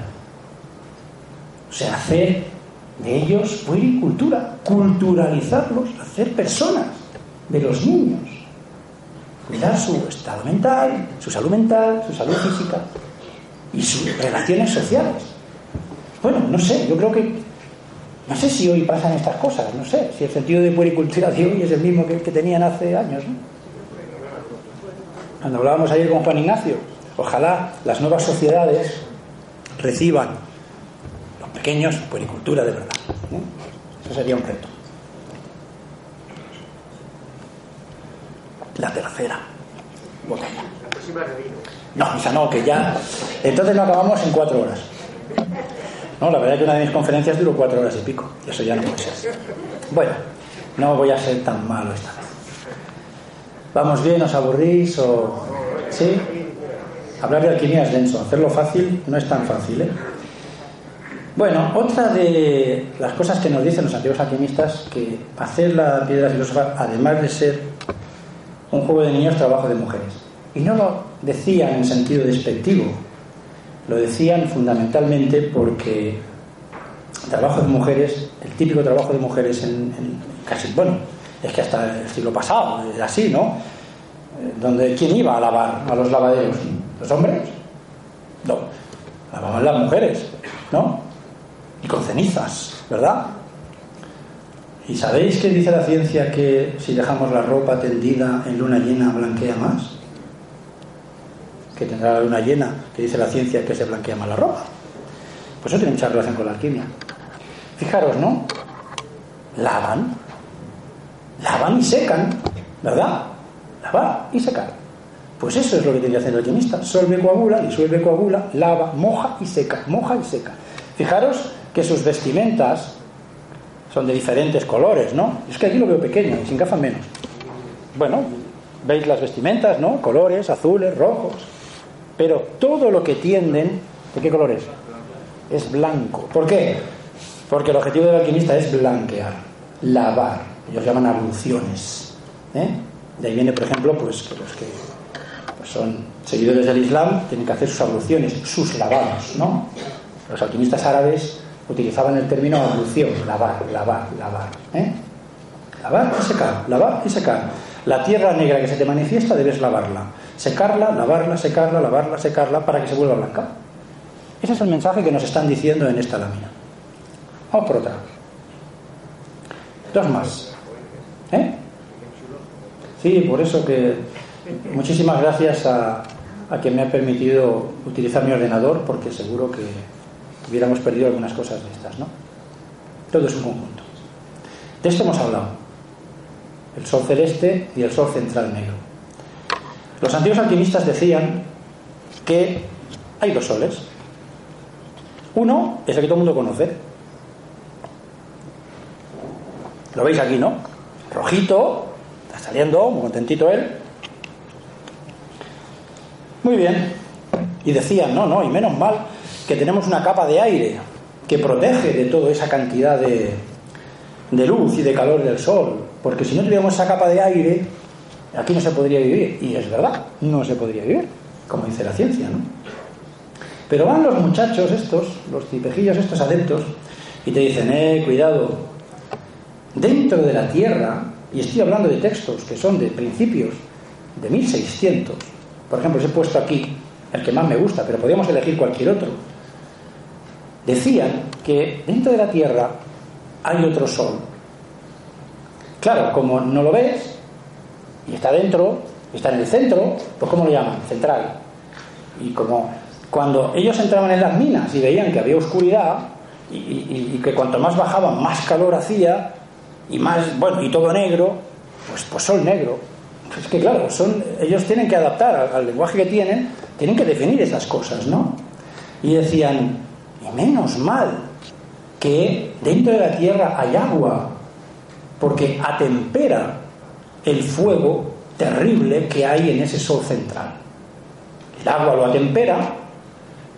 O sea, hacer de ellos puericultura, culturalizarlos, hacer personas de los niños. Cuidar su estado mental, su salud mental, su salud física y sus relaciones sociales. Bueno, no sé, yo creo que No sé si hoy pasan estas cosas, no sé, si el sentido de puericultura de hoy es el mismo que, que tenían hace años. ¿no? Cuando hablábamos ayer con Juan Ignacio, ojalá las nuevas sociedades reciban los pequeños puericultura de verdad. Eso sería un reto. La tercera botella. No, esa no, que ya. Entonces lo acabamos en cuatro horas. No, la verdad es que una de mis conferencias duró cuatro horas y pico. Eso ya no puede ser. Bueno, no voy a ser tan malo esta vez. ¿Vamos bien? ¿Os aburrís? O... ¿Sí? Hablar de alquimia es denso. Hacerlo fácil no es tan fácil. ¿eh? Bueno, otra de las cosas que nos dicen los antiguos alquimistas, que hacer la piedra filosofal, además de ser un juego de niños, trabajo de mujeres. Y no lo decían en sentido despectivo, lo decían fundamentalmente porque el trabajo de mujeres, el típico trabajo de mujeres en, casi, bueno, es que hasta el siglo pasado, así, ¿no? Eh, donde ¿quién iba a lavar a los lavaderos? ¿Los hombres? No, lavaban las mujeres, ¿no? Y con cenizas, ¿verdad? ¿Y sabéis qué dice la ciencia que si dejamos la ropa tendida en luna llena blanquea más? Que tendrá la luna llena, que dice la ciencia que se blanquea más la ropa. Pues eso tiene mucha relación con la alquimia. Fijaros, ¿no? Lavan, lavan y secan, ¿verdad? Lavar y secar. Pues eso es lo que tiene que hacer el alquimista. Solve, coagula, disuelve, coagula, lava, moja y seca, moja y seca. Fijaros que sus vestimentas son de diferentes colores, ¿no? Es que aquí lo veo pequeño y sin gafas menos. Bueno, veis las vestimentas, ¿no? Colores, azules, rojos. Pero todo lo que tienden, ¿de qué color es? Es blanco. ¿Por qué? Porque el objetivo del alquimista es blanquear, lavar. Ellos llaman abluciones. ¿eh? De ahí viene, por ejemplo, pues que los que pues, son seguidores del Islam tienen que hacer sus abluciones, sus lavados, ¿no? Los alquimistas árabes utilizaban el término ablución, lavar, lavar, lavar. ¿eh? Lavar y secar, lavar y secar. La tierra negra que se te manifiesta debes lavarla. Secarla, lavarla, secarla, lavarla, secarla para que se vuelva blanca. Ese es el mensaje que nos están diciendo en esta lámina. Vamos por otra. Dos más. ¿Eh? Sí, por eso que muchísimas gracias a, a quien me ha permitido utilizar mi ordenador, porque seguro que hubiéramos perdido algunas cosas de estas, ¿no? Todo es un conjunto. De esto hemos hablado. El sol celeste y el sol central negro. Los antiguos alquimistas decían que hay dos soles. Uno es el que todo el mundo conoce. Lo veis aquí, ¿no? Rojito, está saliendo, muy contentito él. Muy bien. Y decían, no, no, y menos mal que tenemos una capa de aire que protege de toda esa cantidad de, de luz y de calor del sol, porque si no tuviéramos esa capa de aire, aquí no se podría vivir. Y es verdad, no se podría vivir, como dice la ciencia, ¿no? Pero van los muchachos estos, los tipejillos estos adeptos, y te dicen, eh, cuidado, dentro de la Tierra, y estoy hablando de textos que son de principios de 1600, por ejemplo, os he puesto aquí el que más me gusta, pero podríamos elegir cualquier otro, decían que dentro de la Tierra hay otro sol. Claro, como no lo ves, y está dentro, está en el centro, pues ¿cómo lo llaman? Central. Y como cuando ellos entraban en las minas y veían que había oscuridad, y, que cuanto más bajaban, más calor hacía, y más, bueno, y todo negro, pues, pues sol negro. Es que claro, son, ellos tienen que adaptar al, al lenguaje que tienen, tienen que definir esas cosas, ¿no? Y decían, y menos mal que dentro de la tierra hay agua, porque atempera el fuego terrible que hay en ese sol central. El agua lo atempera,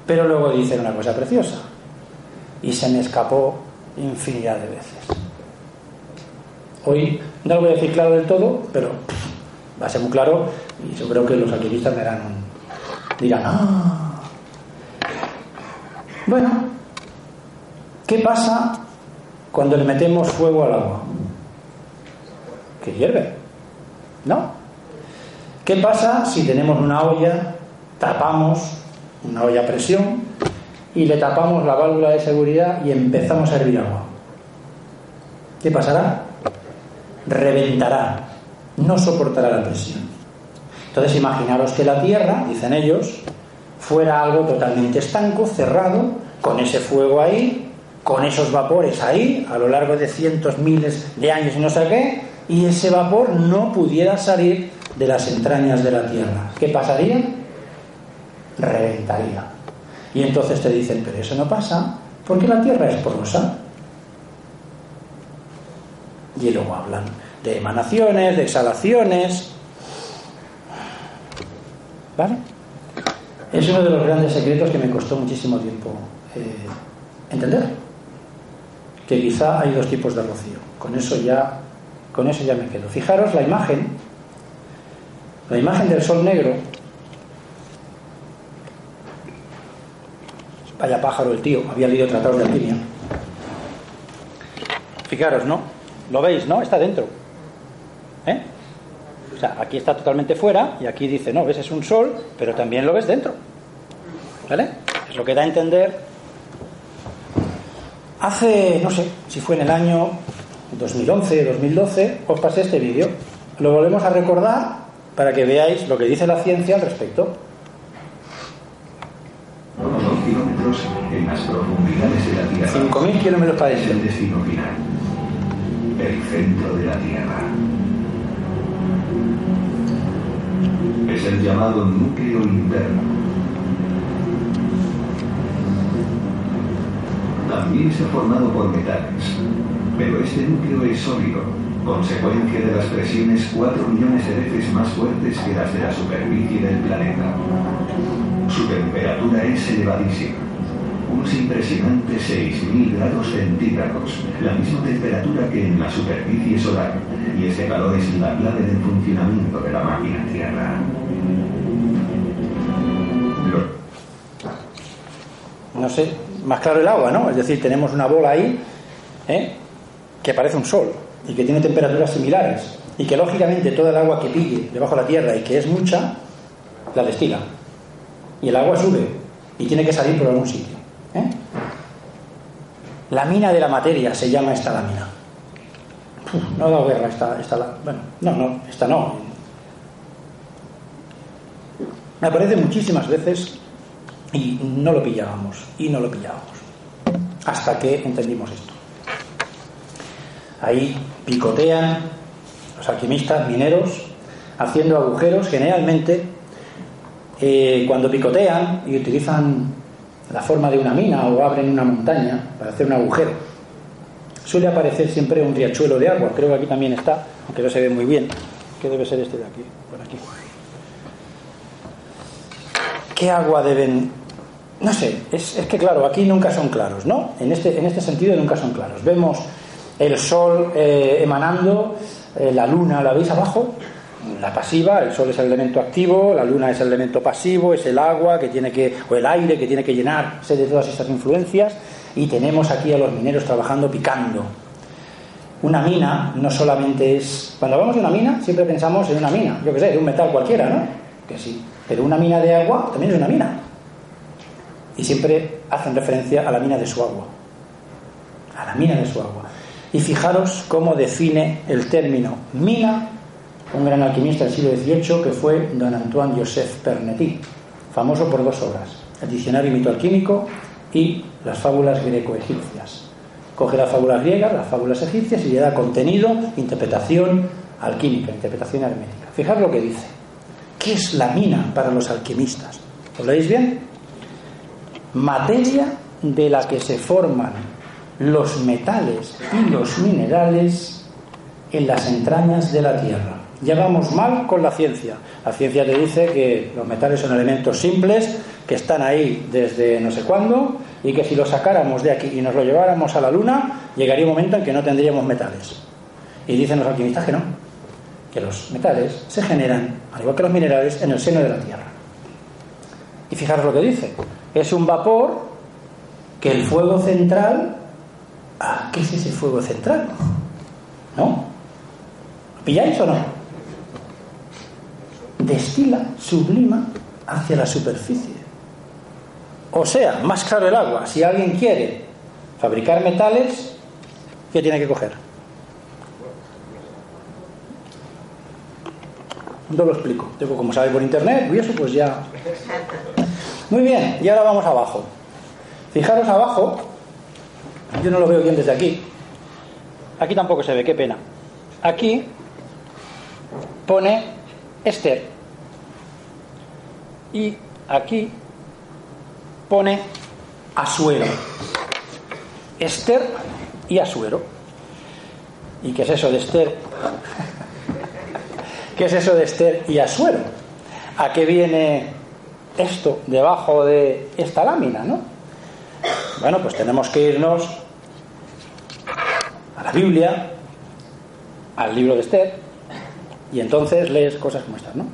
pero luego dicen una cosa preciosa, y se me escapó infinidad de veces. Hoy no lo voy a decir claro del todo, pero va a ser muy claro y yo creo que los alquimistas me dirán, dirán ah, bueno, ¿qué pasa cuando le metemos fuego al agua? Que hierve, ¿no? ¿Qué pasa si tenemos una olla, tapamos una olla a presión y le tapamos la válvula de seguridad y empezamos a hervir agua? ¿qué pasará? Reventará, no soportará la presión. Entonces imaginaros que la Tierra, dicen ellos, fuera algo totalmente estanco, cerrado, con ese fuego ahí, con esos vapores ahí, a lo largo de cientos, miles de años y no sé qué, y ese vapor no pudiera salir de las entrañas de la Tierra. ¿Qué pasaría? Reventaría. Y entonces te dicen, pero eso no pasa porque la Tierra es porosa. Y luego hablan de emanaciones, de exhalaciones. ¿Vale? Es uno de los grandes secretos que me costó muchísimo tiempo eh, entender. Que quizá hay dos tipos de rocío. Con eso ya, con eso ya me quedo. Fijaros la imagen, la imagen del sol negro. Vaya pájaro el tío, había leído tratados de alquimia. Fijaros, ¿no? ¿Lo veis, no? Está dentro. ¿Eh? O sea, aquí está totalmente fuera y aquí dice, no, ves, es un sol, pero también lo ves dentro. ¿Vale? Es lo que da a entender. Hace, no sé, si fue en el año 2011, 2012, os pasé este vídeo. Lo volvemos a recordar para que veáis lo que dice la ciencia al respecto. Kilómetros en las profundidades de la Tierra. 5.000 kilómetros para Es el destino final. El centro de la Tierra. Es el llamado núcleo interno. También está formado por metales, pero este núcleo es sólido, consecuencia de las presiones 4 millones de veces más fuertes que las de la superficie del planeta. Su temperatura es elevadísima, unos impresionantes 6.000 grados centígrados, la misma temperatura que en la superficie solar, y este calor es la clave del funcionamiento de la máquina Tierra. No sé, más claro el agua, ¿no? Es decir, tenemos una bola ahí ¿eh? Que parece un sol y que tiene temperaturas similares y que lógicamente toda el agua que pille debajo de la tierra y que es mucha, la destila. Y el agua sube y tiene que salir por algún sitio. ¿eh? La mina de la materia se llama esta lámina. No ha dado guerra esta, esta Bueno, no, no, esta no. Me aparece muchísimas veces y no lo pillábamos, y no lo pillábamos. Hasta que entendimos esto. Ahí picotean los alquimistas mineros haciendo agujeros generalmente eh, cuando picotean y utilizan la forma de una mina o abren una montaña para hacer un agujero. Suele aparecer siempre un riachuelo de agua. Creo que aquí también está aunque no se ve muy bien. Que debe ser este de aquí por aquí. ¿qué agua deben no sé, es, es que claro, aquí nunca son claros, ¿no? En este, en este sentido nunca son claros. Vemos el sol eh, emanando, eh, la luna, ¿la veis abajo? La pasiva, el sol es el elemento activo, la luna es el elemento pasivo, es el agua que tiene que, o el aire que tiene que llenarse de todas estas influencias, y tenemos aquí a los mineros trabajando picando. Una mina no solamente es. Cuando hablamos de una mina, siempre pensamos en una mina, yo que sé, de un metal cualquiera, ¿no? Que sí. Pero una mina de agua también es una mina y siempre hacen referencia a la mina de su agua. A la mina de su agua. Y fijaros cómo define el término mina un gran alquimista del siglo XVIII que fue don Antoine Joseph Pernetti, famoso por dos obras, el Diccionario Mito Alquímico y las fábulas greco-egipcias. Coge las fábulas griegas, las fábulas egipcias y le da contenido, interpretación alquímica, interpretación hermética. Fijaros lo que dice. ¿Qué es la mina para los alquimistas? ¿Os leéis bien? materia de la que se forman los metales y los minerales en las entrañas de la Tierra. Ya mal con la ciencia. La ciencia te dice que los metales son elementos simples, que están ahí desde no sé cuándo, y que si los sacáramos de aquí y nos lo lleváramos a la Luna, llegaría un momento en que no tendríamos metales. Y dicen los alquimistas que no, que los metales se generan, al igual que los minerales, en el seno de la Tierra. Y fijaros lo que dice. Es un vapor que el fuego central... ¿qué es ese fuego central? ¿No? ¿Pilláis o no? Destila, sublima hacia la superficie. O sea, más claro el agua. Si alguien quiere fabricar metales, ¿qué tiene que coger? No lo explico. Tengo, como sabéis, por internet y eso pues ya. Muy bien, y ahora vamos abajo. Fijaros abajo, yo no lo veo bien desde aquí. Aquí tampoco se ve, qué pena. Aquí pone Esther. Y aquí pone Asuero. Esther y Asuero. ¿Y qué es eso de Esther? [LAUGHS] ¿Qué es eso de Esther y Asuero? ¿A qué viene esto debajo de esta lámina, no? Bueno, pues tenemos que irnos Biblia, al libro de Esther, y entonces lees cosas como estas, ¿no?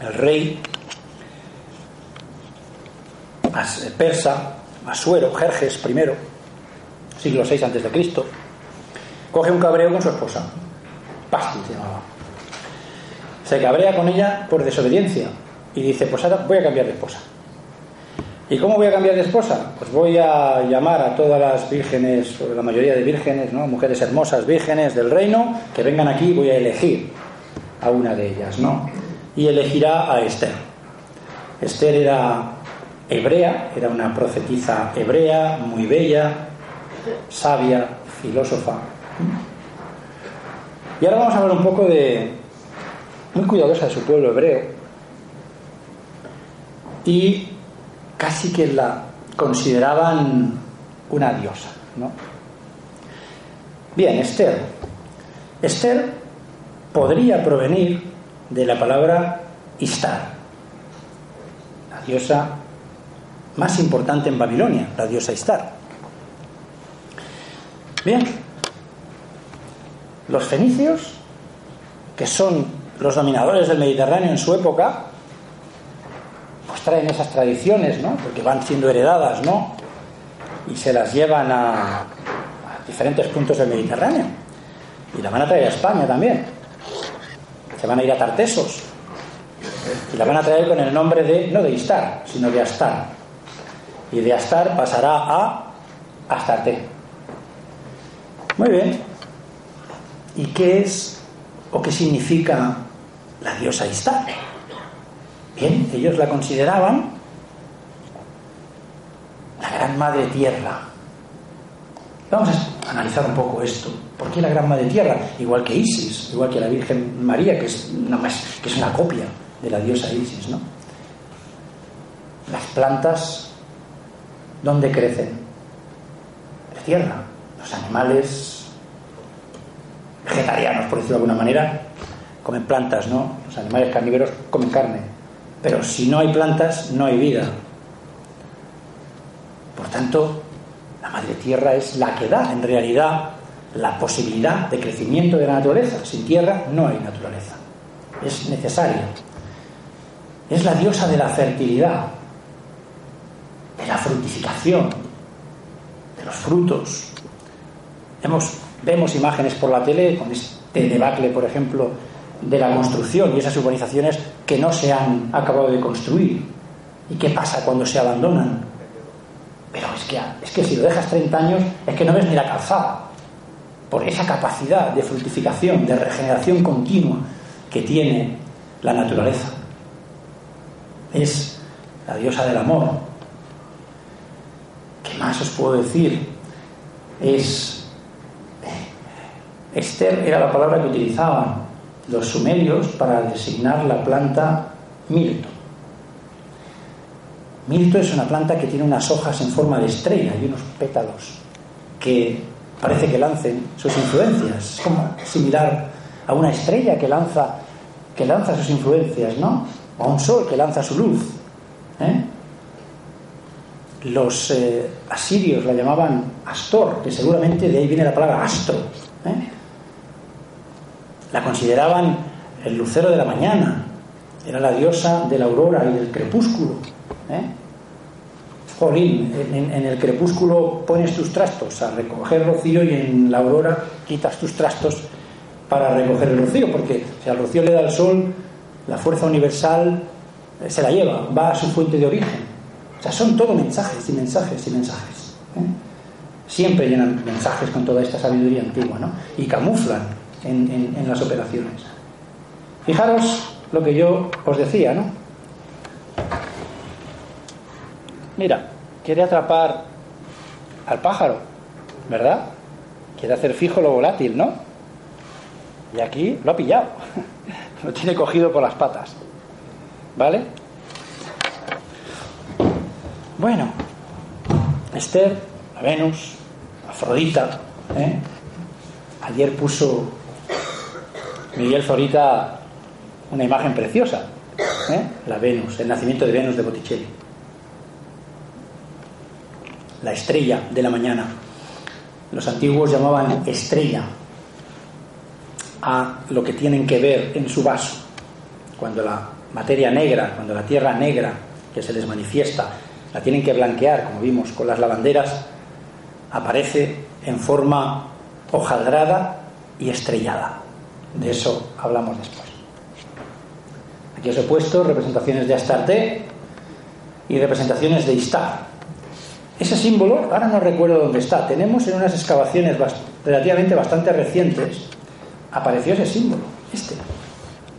El rey persa, Asuero, Jerjes I, siglo VI Cristo, coge un cabreo con su esposa, Pasti se llamaba. Se cabrea con ella por desobediencia y dice, pues ahora voy a cambiar de esposa. ¿Y cómo voy a cambiar de esposa? Pues voy a llamar a todas las vírgenes, la mayoría de vírgenes, ¿no? mujeres hermosas, vírgenes del reino, que vengan aquí y voy a elegir a una de ellas, ¿no? Y elegirá a Esther. Esther era hebrea, era una profetisa hebrea, muy bella, sabia, filósofa. Y ahora vamos a hablar un poco de, muy cuidadosa de su pueblo hebreo, y casi que la consideraban una diosa. ¿no? Bien, Esther. Esther podría provenir de la palabra Istar, la diosa más importante en Babilonia, la diosa Istar. Bien, los fenicios, que son los dominadores del Mediterráneo en su época, traen esas tradiciones, ¿no? Porque van siendo heredadas, ¿no? Y se las llevan a, diferentes puntos del Mediterráneo. Y la van a traer a España también. Se van a ir a Tartesos. Y la van a traer con el nombre de, no de Istar, sino de Astar. Y de Astar pasará a Astarte. Muy bien. ¿Y qué es o qué significa la diosa Istar? Bien, ellos la consideraban la gran madre tierra. Vamos a analizar un poco esto. ¿Por qué la gran madre tierra? Igual que Isis, igual que la Virgen María, que es, que es una copia de la diosa Isis, ¿no? Las plantas, ¿dónde crecen? En la tierra. Los animales vegetarianos, por decirlo de alguna manera, comen plantas, ¿no? Los animales carnívoros comen carne. Pero si no hay plantas, no hay vida. Por tanto, la madre tierra es la que da en realidad la posibilidad de crecimiento de la naturaleza. Sin tierra no hay naturaleza. Es necesaria. Es la diosa de la fertilidad, de la frutificación, de los frutos. vemos imágenes por la tele con este debacle, por ejemplo, de la construcción y esas urbanizaciones que no se han acabado de construir. ¿Y qué pasa cuando se abandonan? Pero es que, es que si lo dejas 30 años es que no ves ni la calzada, por esa capacidad de fructificación, de regeneración continua que tiene la naturaleza. Es la diosa del amor. ¿Qué más os puedo decir? Es... Esther era la palabra que utilizaban los sumerios para designar la planta mirto. Mirto es una planta que tiene unas hojas en forma de estrella y unos pétalos que parece que lancen sus influencias. Es como similar a una estrella que lanza, que lanza sus influencias, ¿no? O a un sol que lanza su luz. ¿eh? Los eh, asirios la llamaban Astor, que seguramente de ahí viene la palabra astro. ¿eh? La consideraban el lucero de la mañana, era la diosa de la aurora y del crepúsculo. ¿eh? Jolín, en, el crepúsculo pones tus trastos a recoger rocío y en la aurora quitas tus trastos para recoger el rocío, porque si al rocío le da el sol, la fuerza universal eh, se la lleva, va a su fuente de origen. O sea, son todo mensajes y mensajes y mensajes. ¿eh? Siempre llenan mensajes con toda esta sabiduría antigua, ¿no? Y camuflan en, las operaciones. Fijaros lo que yo os decía, ¿no? Mira, quiere atrapar al pájaro, ¿verdad? Quiere hacer fijo lo volátil, ¿no? Y aquí lo ha pillado. [LAUGHS] lo tiene cogido por las patas. ¿Vale? Bueno, Esther, a Venus, Afrodita, ¿eh? ayer puso Miguel Zorita una imagen preciosa, ¿eh? la Venus, el nacimiento de Venus de Botticelli, la estrella de la mañana. Los antiguos llamaban estrella a lo que tienen que ver en su vaso, cuando la materia negra, cuando la tierra negra que se les manifiesta, la tienen que blanquear, como vimos con las lavanderas, aparece en forma hojaldrada y estrellada. De eso hablamos después. Aquí os he puesto representaciones de Astarte y representaciones de Istar. Ese símbolo, ahora no recuerdo dónde está, tenemos en unas excavaciones relativamente bastante recientes, apareció ese símbolo, este.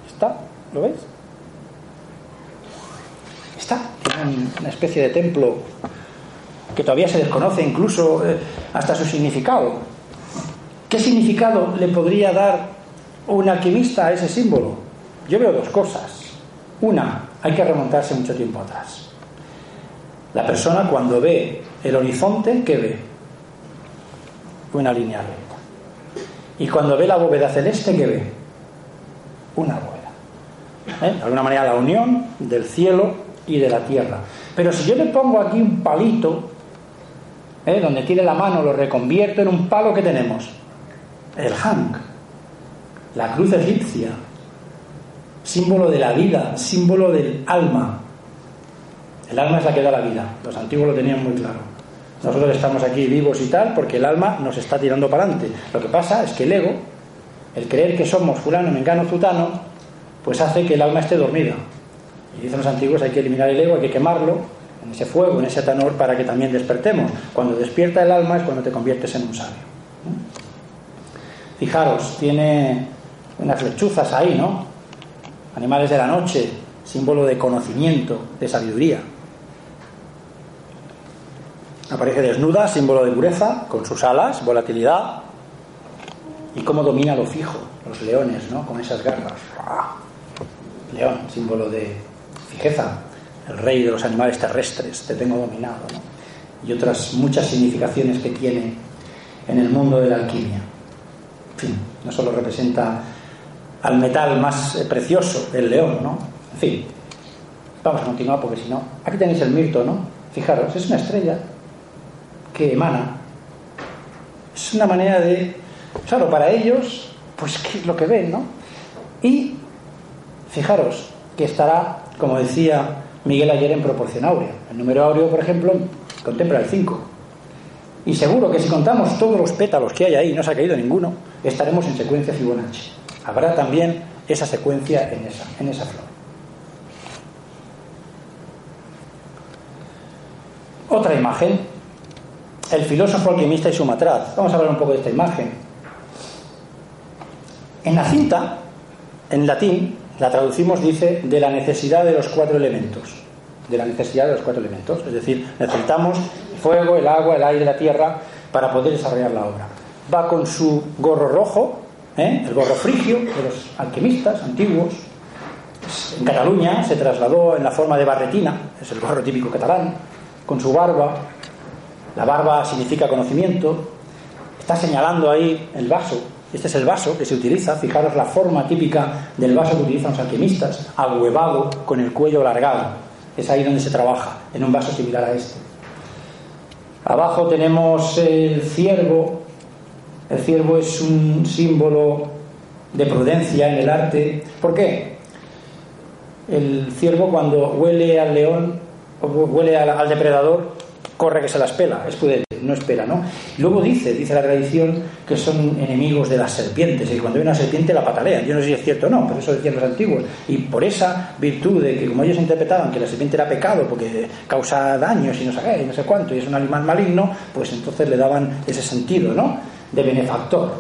¿Está? ¿Lo veis? Está, una especie de templo que todavía se desconoce incluso eh, hasta su significado. ¿Qué significado le podría dar un alquimista a ese símbolo? Yo veo dos cosas. Una, hay que remontarse mucho tiempo atrás. La persona cuando ve el horizonte, ¿qué ve? Una línea recta. Y cuando ve la bóveda celeste, ¿qué ve? Una bóveda. ¿Eh? De alguna manera la unión del cielo y de la tierra. Pero si yo le pongo aquí un palito, ¿eh? donde tiene la mano, lo reconvierto en un palo que tenemos. El Hank, la cruz egipcia, símbolo de la vida, símbolo del alma, el alma es la que da la vida. Los antiguos lo tenían muy claro. Nosotros estamos aquí vivos y tal porque el alma nos está tirando para adelante. Lo que pasa es que el ego, el creer que somos fulano, mengano, zutano, pues hace que el alma esté dormida. Y dicen los antiguos, hay que eliminar el ego, hay que quemarlo en ese fuego, en ese tanor, para que también despertemos. Cuando despierta el alma es cuando te conviertes en un sabio. Fijaros, tiene unas lechuzas ahí, ¿no? Animales de la noche, símbolo de conocimiento, de sabiduría. Aparece desnuda, símbolo de pureza, con sus alas, volatilidad. Y cómo domina lo fijo, los leones, ¿no? Con esas garras. León, símbolo de fijeza, el rey de los animales terrestres, te tengo dominado, ¿no? Y otras muchas significaciones que tiene en el mundo de la alquimia. En fin, no solo representa al metal más eh, precioso, el león, ¿no? En fin, vamos a continuar porque si no. Aquí tenéis el mirto, ¿no? Fijaros, es una estrella que emana. Es una manera de. Claro, para ellos, pues qué es lo que ven, ¿no? Y fijaros que estará, como decía Miguel ayer, en proporción áurea. El número áureo, por ejemplo, contempla el 5. Y seguro que si contamos todos los pétalos que hay ahí, no se ha caído ninguno, estaremos en secuencia Fibonacci. Habrá también esa secuencia en esa, en esa flor. Otra imagen, el filósofo alquimista y su matraz. Vamos a hablar un poco de esta imagen. En la cinta, en latín, la traducimos, dice, de la necesidad de los cuatro elementos. De la necesidad de los cuatro elementos. Es decir, necesitamos el fuego, el agua, el aire, la tierra para poder desarrollar la obra. Va con su gorro rojo, ¿eh? el gorro frigio de los alquimistas antiguos. En Cataluña se trasladó en la forma de barretina, es el gorro típico catalán, con su barba. La barba significa conocimiento. Está señalando ahí el vaso. Este es el vaso que se utiliza. Fijaros la forma típica del vaso que utilizan los alquimistas, ahuevado con el cuello alargado. Es ahí donde se trabaja, en un vaso similar a este. Abajo tenemos el ciervo el ciervo es un símbolo de prudencia en el arte. ¿Por qué? El ciervo cuando huele al león, o huele al, depredador, corre que se las pela, es prudente, no espera, ¿no? Luego dice, dice la tradición, que son enemigos de las serpientes, y cuando hay una serpiente la patalean. Yo no sé si es cierto o no, pero eso decían los antiguos. Y por esa virtud de que, como ellos interpretaban que la serpiente era pecado porque causa daños y no sé qué, y no sé cuánto, y es un animal maligno, pues entonces le daban ese sentido, ¿no? De benefactor.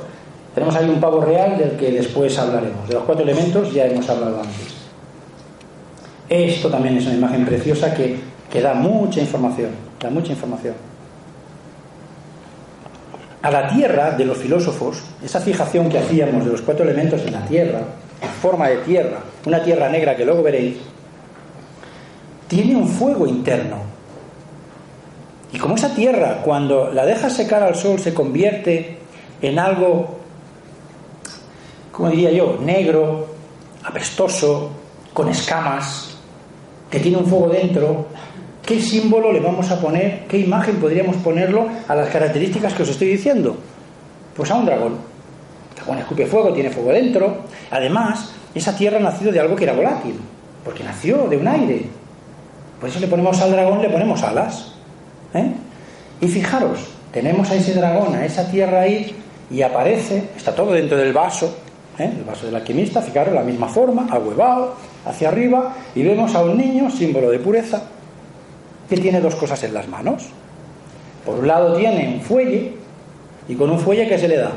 Tenemos ahí un pavo real del que después hablaremos. De los cuatro elementos ya hemos hablado antes. Esto también es una imagen preciosa que, que da mucha información, da mucha información. A la tierra de los filósofos, esa fijación que hacíamos de los cuatro elementos en la tierra, en forma de tierra, una tierra negra que luego veréis, tiene un fuego interno. Y como esa tierra, cuando la dejas secar al sol, se convierte en algo, como diría yo, negro, apestoso, con escamas, que tiene un fuego dentro, ¿qué símbolo le vamos a poner, qué imagen podríamos ponerlo a las características que os estoy diciendo? Pues a un dragón. El dragón escupe fuego, tiene fuego dentro. Además, esa tierra ha nacido de algo que era volátil, porque nació de un aire. Por eso le ponemos al dragón, le ponemos alas. ¿eh? Y fijaros, tenemos a ese dragón, a esa tierra ahí, y aparece, está todo dentro del vaso, ¿eh? el vaso del alquimista, fijaros, la misma forma, ahuevado, hacia arriba, y vemos a un niño, símbolo de pureza, que tiene dos cosas en las manos. Por un lado tiene un fuelle, y con un fuelle, ¿qué se le da?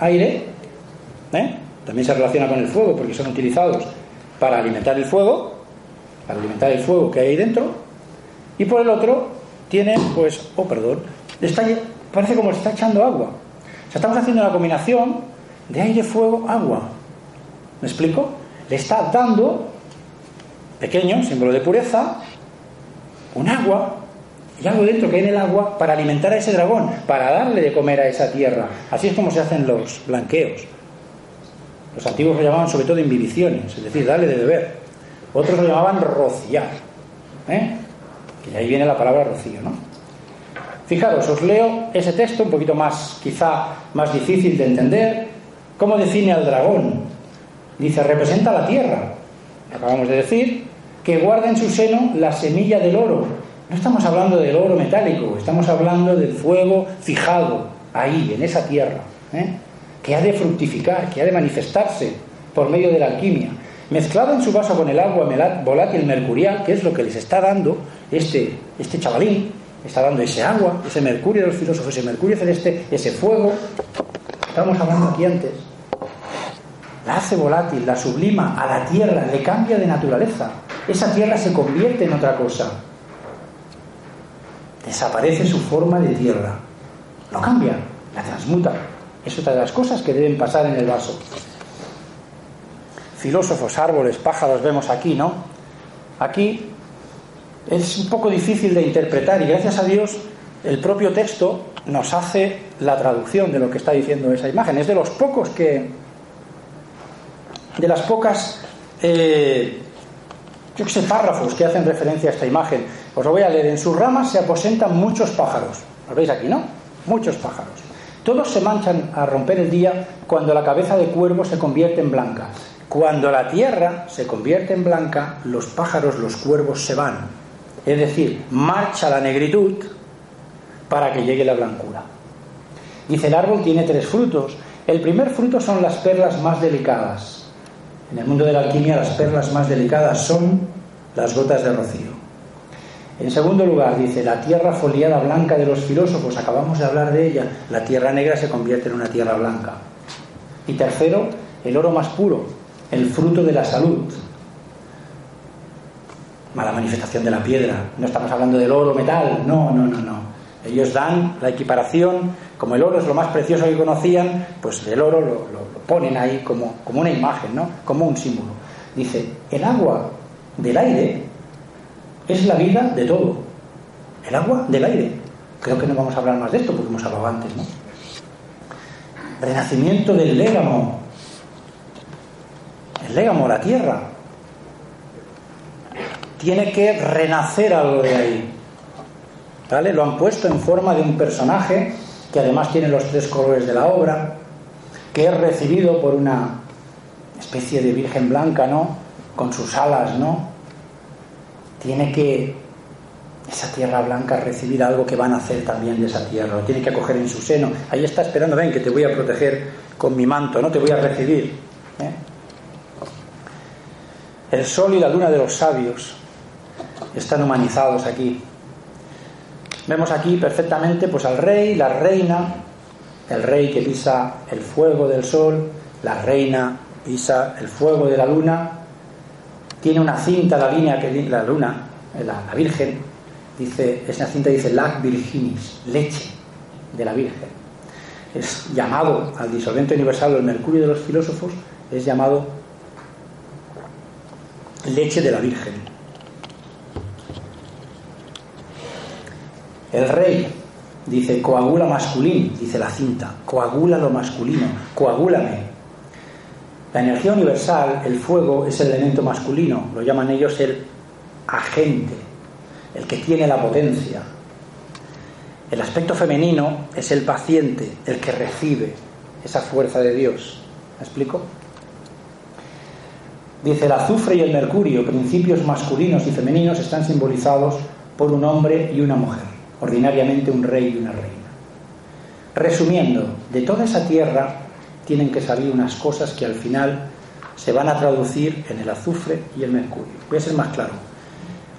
Aire, ¿eh? también se relaciona con el fuego, porque son utilizados para alimentar el fuego, para alimentar el fuego que hay ahí dentro, y por el otro tiene, pues, oh, perdón, está, parece como está echando agua. Sea, estamos haciendo una combinación de aire, fuego, agua. ¿Me explico? Le está dando, pequeño, símbolo de pureza, un agua y algo dentro que hay en el agua para alimentar a ese dragón, para darle de comer a esa tierra. Así es como se hacen los blanqueos. Los antiguos lo llamaban sobre todo imbibiciones, es decir, darle de beber. Otros lo llamaban rociar. ¿eh? Que de ahí viene la palabra rocío, ¿no? Fijaros, os leo ese texto un poquito más, quizá más difícil de entender. ¿Cómo define al dragón? Dice, representa la tierra, acabamos de decir, que guarda en su seno la semilla del oro. No estamos hablando del oro metálico, estamos hablando del fuego fijado ahí, en esa tierra, ¿eh? que ha de fructificar, que ha de manifestarse por medio de la alquimia. Mezclado en su vaso con el agua volátil mercurial, que es lo que les está dando este, este chavalín, está dando ese agua, ese mercurio de los filósofos, ese mercurio celeste, ese fuego. Estamos hablando aquí antes la hace volátil, la sublima a la tierra, le cambia de naturaleza. Esa tierra se convierte en otra cosa. Desaparece su forma de tierra. Lo cambia, la transmuta. Es otra de las cosas que deben pasar en el vaso. Filósofos, árboles, pájaros vemos aquí, ¿no? Aquí es un poco difícil de interpretar y gracias a Dios el propio texto nos hace la traducción de lo que está diciendo esa imagen. Es de los pocos que, de las pocas eh, yo sé, párrafos que hacen referencia a esta imagen. Os lo voy a leer. En sus ramas se aposentan muchos pájaros. ¿Lo veis aquí, no? Muchos pájaros. Todos se manchan a romper el día cuando la cabeza de cuervo se convierte en blanca. Cuando la tierra se convierte en blanca, los pájaros, los cuervos se van. Es decir, marcha la negritud para que llegue la blancura. Dice, el árbol tiene tres frutos. El primer fruto son las perlas más delicadas, en el mundo de la alquimia las perlas más delicadas son las gotas de rocío. En segundo lugar, dice, la tierra foliada blanca de los filósofos, acabamos de hablar de ella, la tierra negra se convierte en una tierra blanca. Y tercero, el oro más puro, el fruto de la salud. Mala manifestación de la piedra. No estamos hablando del oro metal, no, no, no, no. Ellos dan la equiparación, como el oro es lo más precioso que conocían, pues el oro lo, ponen ahí como, como una imagen, ¿no? como un símbolo. Dice, el agua del aire es la vida de todo. El agua del aire. Creo que no vamos a hablar más de esto porque hemos hablado antes, ¿no? Renacimiento del légamo. El légamo, la tierra. Tiene que renacer algo de ahí. ¿Vale? Lo han puesto en forma de un personaje que además tiene los tres colores de la obra, que es recibido por una especie de virgen blanca, ¿no? Con sus alas, ¿no? Tiene que esa tierra blanca recibir algo que van a hacer también de esa tierra, lo tiene que acoger en su seno. Ahí está esperando, ven que te voy a proteger con mi manto, no te voy a recibir. ¿eh? El sol y la luna de los sabios están humanizados aquí. Vemos aquí perfectamente pues al rey, la reina, el rey que pisa el fuego del sol, la reina pisa el fuego de la luna, tiene una cinta la línea que la luna, la, la Virgen, dice, esa cinta dice lac virginis, leche de la Virgen. Es llamado al disolvente universal, el mercurio de los filósofos, es llamado leche de la Virgen. El rey dice coagula masculino, dice la cinta, coagula lo masculino, coagúlame. La energía universal, el fuego, es el elemento masculino, lo llaman ellos el agente, el que tiene la potencia. El aspecto femenino es el paciente, el que recibe esa fuerza de Dios. ¿Me explico? Dice, el azufre y el mercurio, principios masculinos y femeninos, están simbolizados por un hombre y una mujer, ordinariamente un rey y una reina. Resumiendo, de toda esa tierra tienen que salir unas cosas que al final se van a traducir en el azufre y el mercurio. Voy a ser más claro.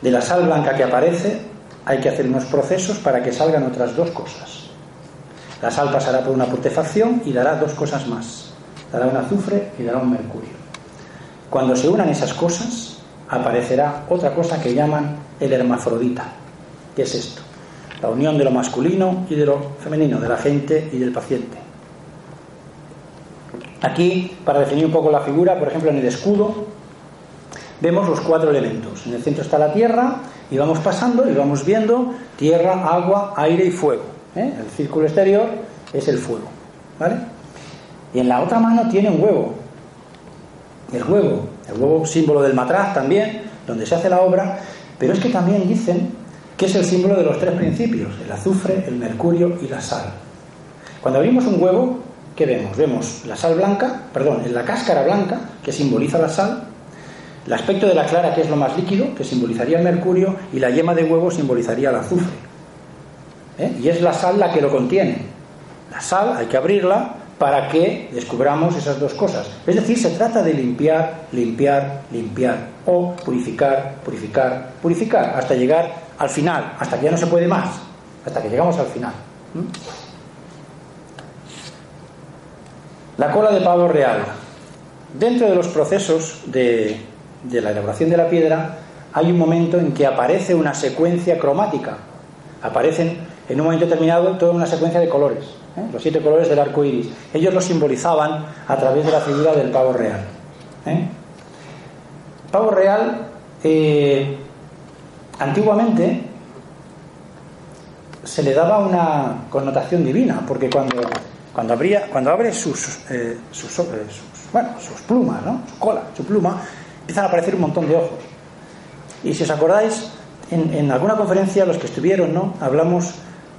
De la sal blanca que aparece hay que hacer unos procesos para que salgan otras dos cosas. La sal pasará por una putrefacción y dará dos cosas más. Dará un azufre y dará un mercurio. Cuando se unan esas cosas, aparecerá otra cosa que llaman el hermafrodita. ¿Qué es esto? La unión de lo masculino y de lo femenino, de la gente y del paciente. Aquí, para definir un poco la figura, por ejemplo, en el escudo, vemos los cuatro elementos. En el centro está la tierra y vamos pasando y vamos viendo tierra, agua, aire y fuego. ¿eh? El círculo exterior es el fuego. ¿vale? Y en la otra mano tiene un huevo, el huevo, el huevo símbolo del matraz también, donde se hace la obra, pero es que también dicen es el símbolo de los tres principios, el azufre, el mercurio y la sal. Cuando abrimos un huevo, ¿qué vemos? Vemos la sal blanca, perdón, la cáscara blanca, que simboliza la sal, el aspecto de la clara, que es lo más líquido, que simbolizaría el mercurio, y la yema de huevo simbolizaría el azufre. ¿Eh? Y es la sal la que lo contiene. La sal hay que abrirla para que descubramos esas dos cosas. Es decir, se trata de limpiar, limpiar, limpiar, o purificar, purificar, purificar, hasta llegar al final, hasta que ya no se puede más, hasta que llegamos al final. ¿Mm? La cola de pavo real. Dentro de los procesos de, la elaboración de la piedra hay un momento en que aparece una secuencia cromática. Aparecen en un momento determinado toda una secuencia de colores. ¿eh? los siete colores del arco iris. Ellos lo simbolizaban a través de la figura del pavo real. ¿eh? Pavo real, eh, antiguamente se le daba una connotación divina, porque cuando, cuando, abría, cuando abre sus, sus, bueno, sus plumas, ¿no? su cola, su pluma, empiezan a aparecer un montón de ojos. Y si os acordáis, en, en alguna conferencia, los que estuvieron, ¿no? hablamos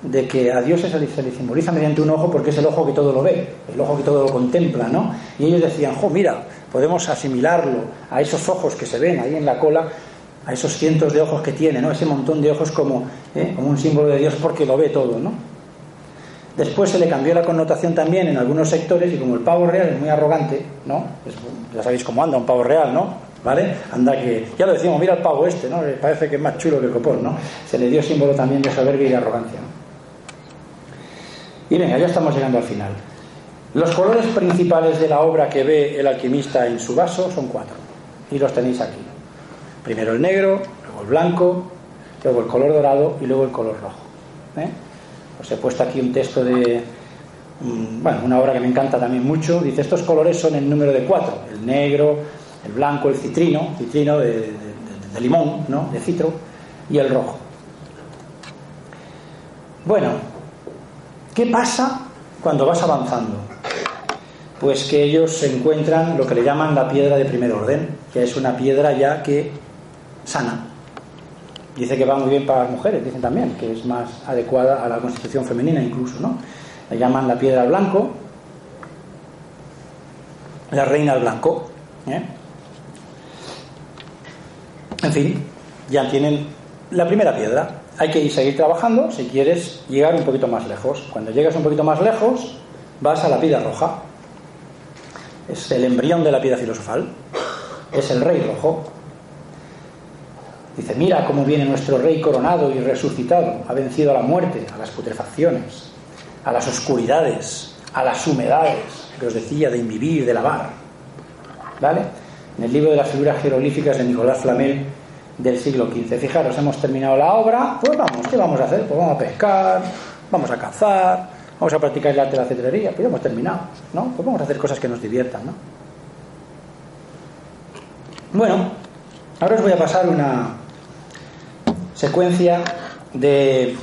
de que a Dios se le, simboliza mediante un ojo porque es el ojo que todo lo ve, el ojo que todo lo contempla, ¿no? Y ellos decían, jo, mira, podemos asimilarlo a esos ojos que se ven ahí en la cola, a esos cientos de ojos que tiene, ¿no? Ese montón de ojos como, ¿eh? como un símbolo de Dios porque lo ve todo, ¿no? Después se le cambió la connotación también en algunos sectores y como el pavo real es muy arrogante, ¿no? ya sabéis cómo anda un pavo real, ¿no? ¿Vale? Anda que, ya lo decimos, mira el pavo este, ¿no? Parece que es más chulo que el copón, ¿no? Se le dio símbolo también de soberbia y de arrogancia. Y venga, ya estamos llegando al final. Los colores principales de la obra que ve el alquimista en su vaso son cuatro. Y los tenéis aquí. Primero el negro, luego el blanco, luego el color dorado y luego el color rojo. ¿eh? Os he puesto aquí un texto de, bueno, una obra que me encanta también mucho. Dice, estos colores son el número de cuatro. El negro, el blanco, el citrino, citrino de, de limón, ¿no? De citro, y el rojo. Bueno, ¿Qué pasa cuando vas avanzando? Pues que ellos encuentran lo que le llaman la piedra de primer orden, que es una piedra ya que sana. Dice que va muy bien para las mujeres, dicen también, que es más adecuada a la constitución femenina incluso, ¿no? Le llaman la piedra blanco, la reina blanco. ¿eh? En fin, ya tienen la primera piedra hay que seguir trabajando si quieres llegar un poquito más lejos. Cuando llegas un poquito más lejos, vas a la piedra roja. Es el embrión de la piedra filosofal. Es el rey rojo. Dice, mira cómo viene nuestro rey coronado y resucitado. Ha vencido a la muerte, a las putrefacciones, a las oscuridades, a las humedades que os decía de invivir, de lavar. ¿Vale? En el libro de las figuras jeroglíficas de Nicolás Flamel del siglo XV. Fijaros, hemos terminado la obra, pues vamos, ¿qué vamos a hacer? Pues vamos a pescar, vamos a cazar, vamos a practicar el arte de la cetrería, pues ya hemos terminado, ¿no? Pues vamos a hacer cosas que nos diviertan, ¿no? Bueno, ahora os voy a pasar una secuencia de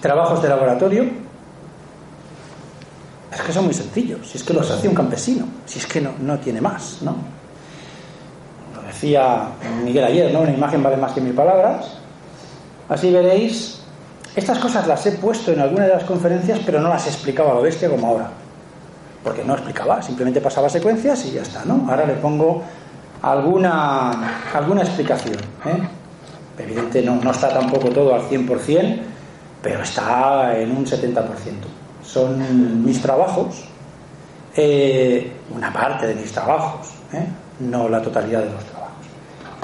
trabajos de laboratorio. Es que son muy sencillos, si es que los hace un campesino, si es que no, no tiene más, ¿no? decía Miguel ayer, ¿no? Una imagen vale más que mil palabras. Así veréis, estas cosas las he puesto en alguna de las conferencias, pero no las explicaba a lo bestia como ahora. Porque no explicaba, simplemente pasaba secuencias y ya está, ¿no? Ahora le pongo alguna, alguna explicación. ¿eh? Evidente no, no está tampoco todo al 100%, pero está en un 70%. Son mis trabajos, eh, una parte de mis trabajos, ¿eh? no la totalidad de los trabajos.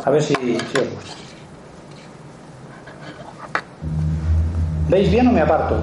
A ver si, si os gusta. ¿Veis bien o me aparto?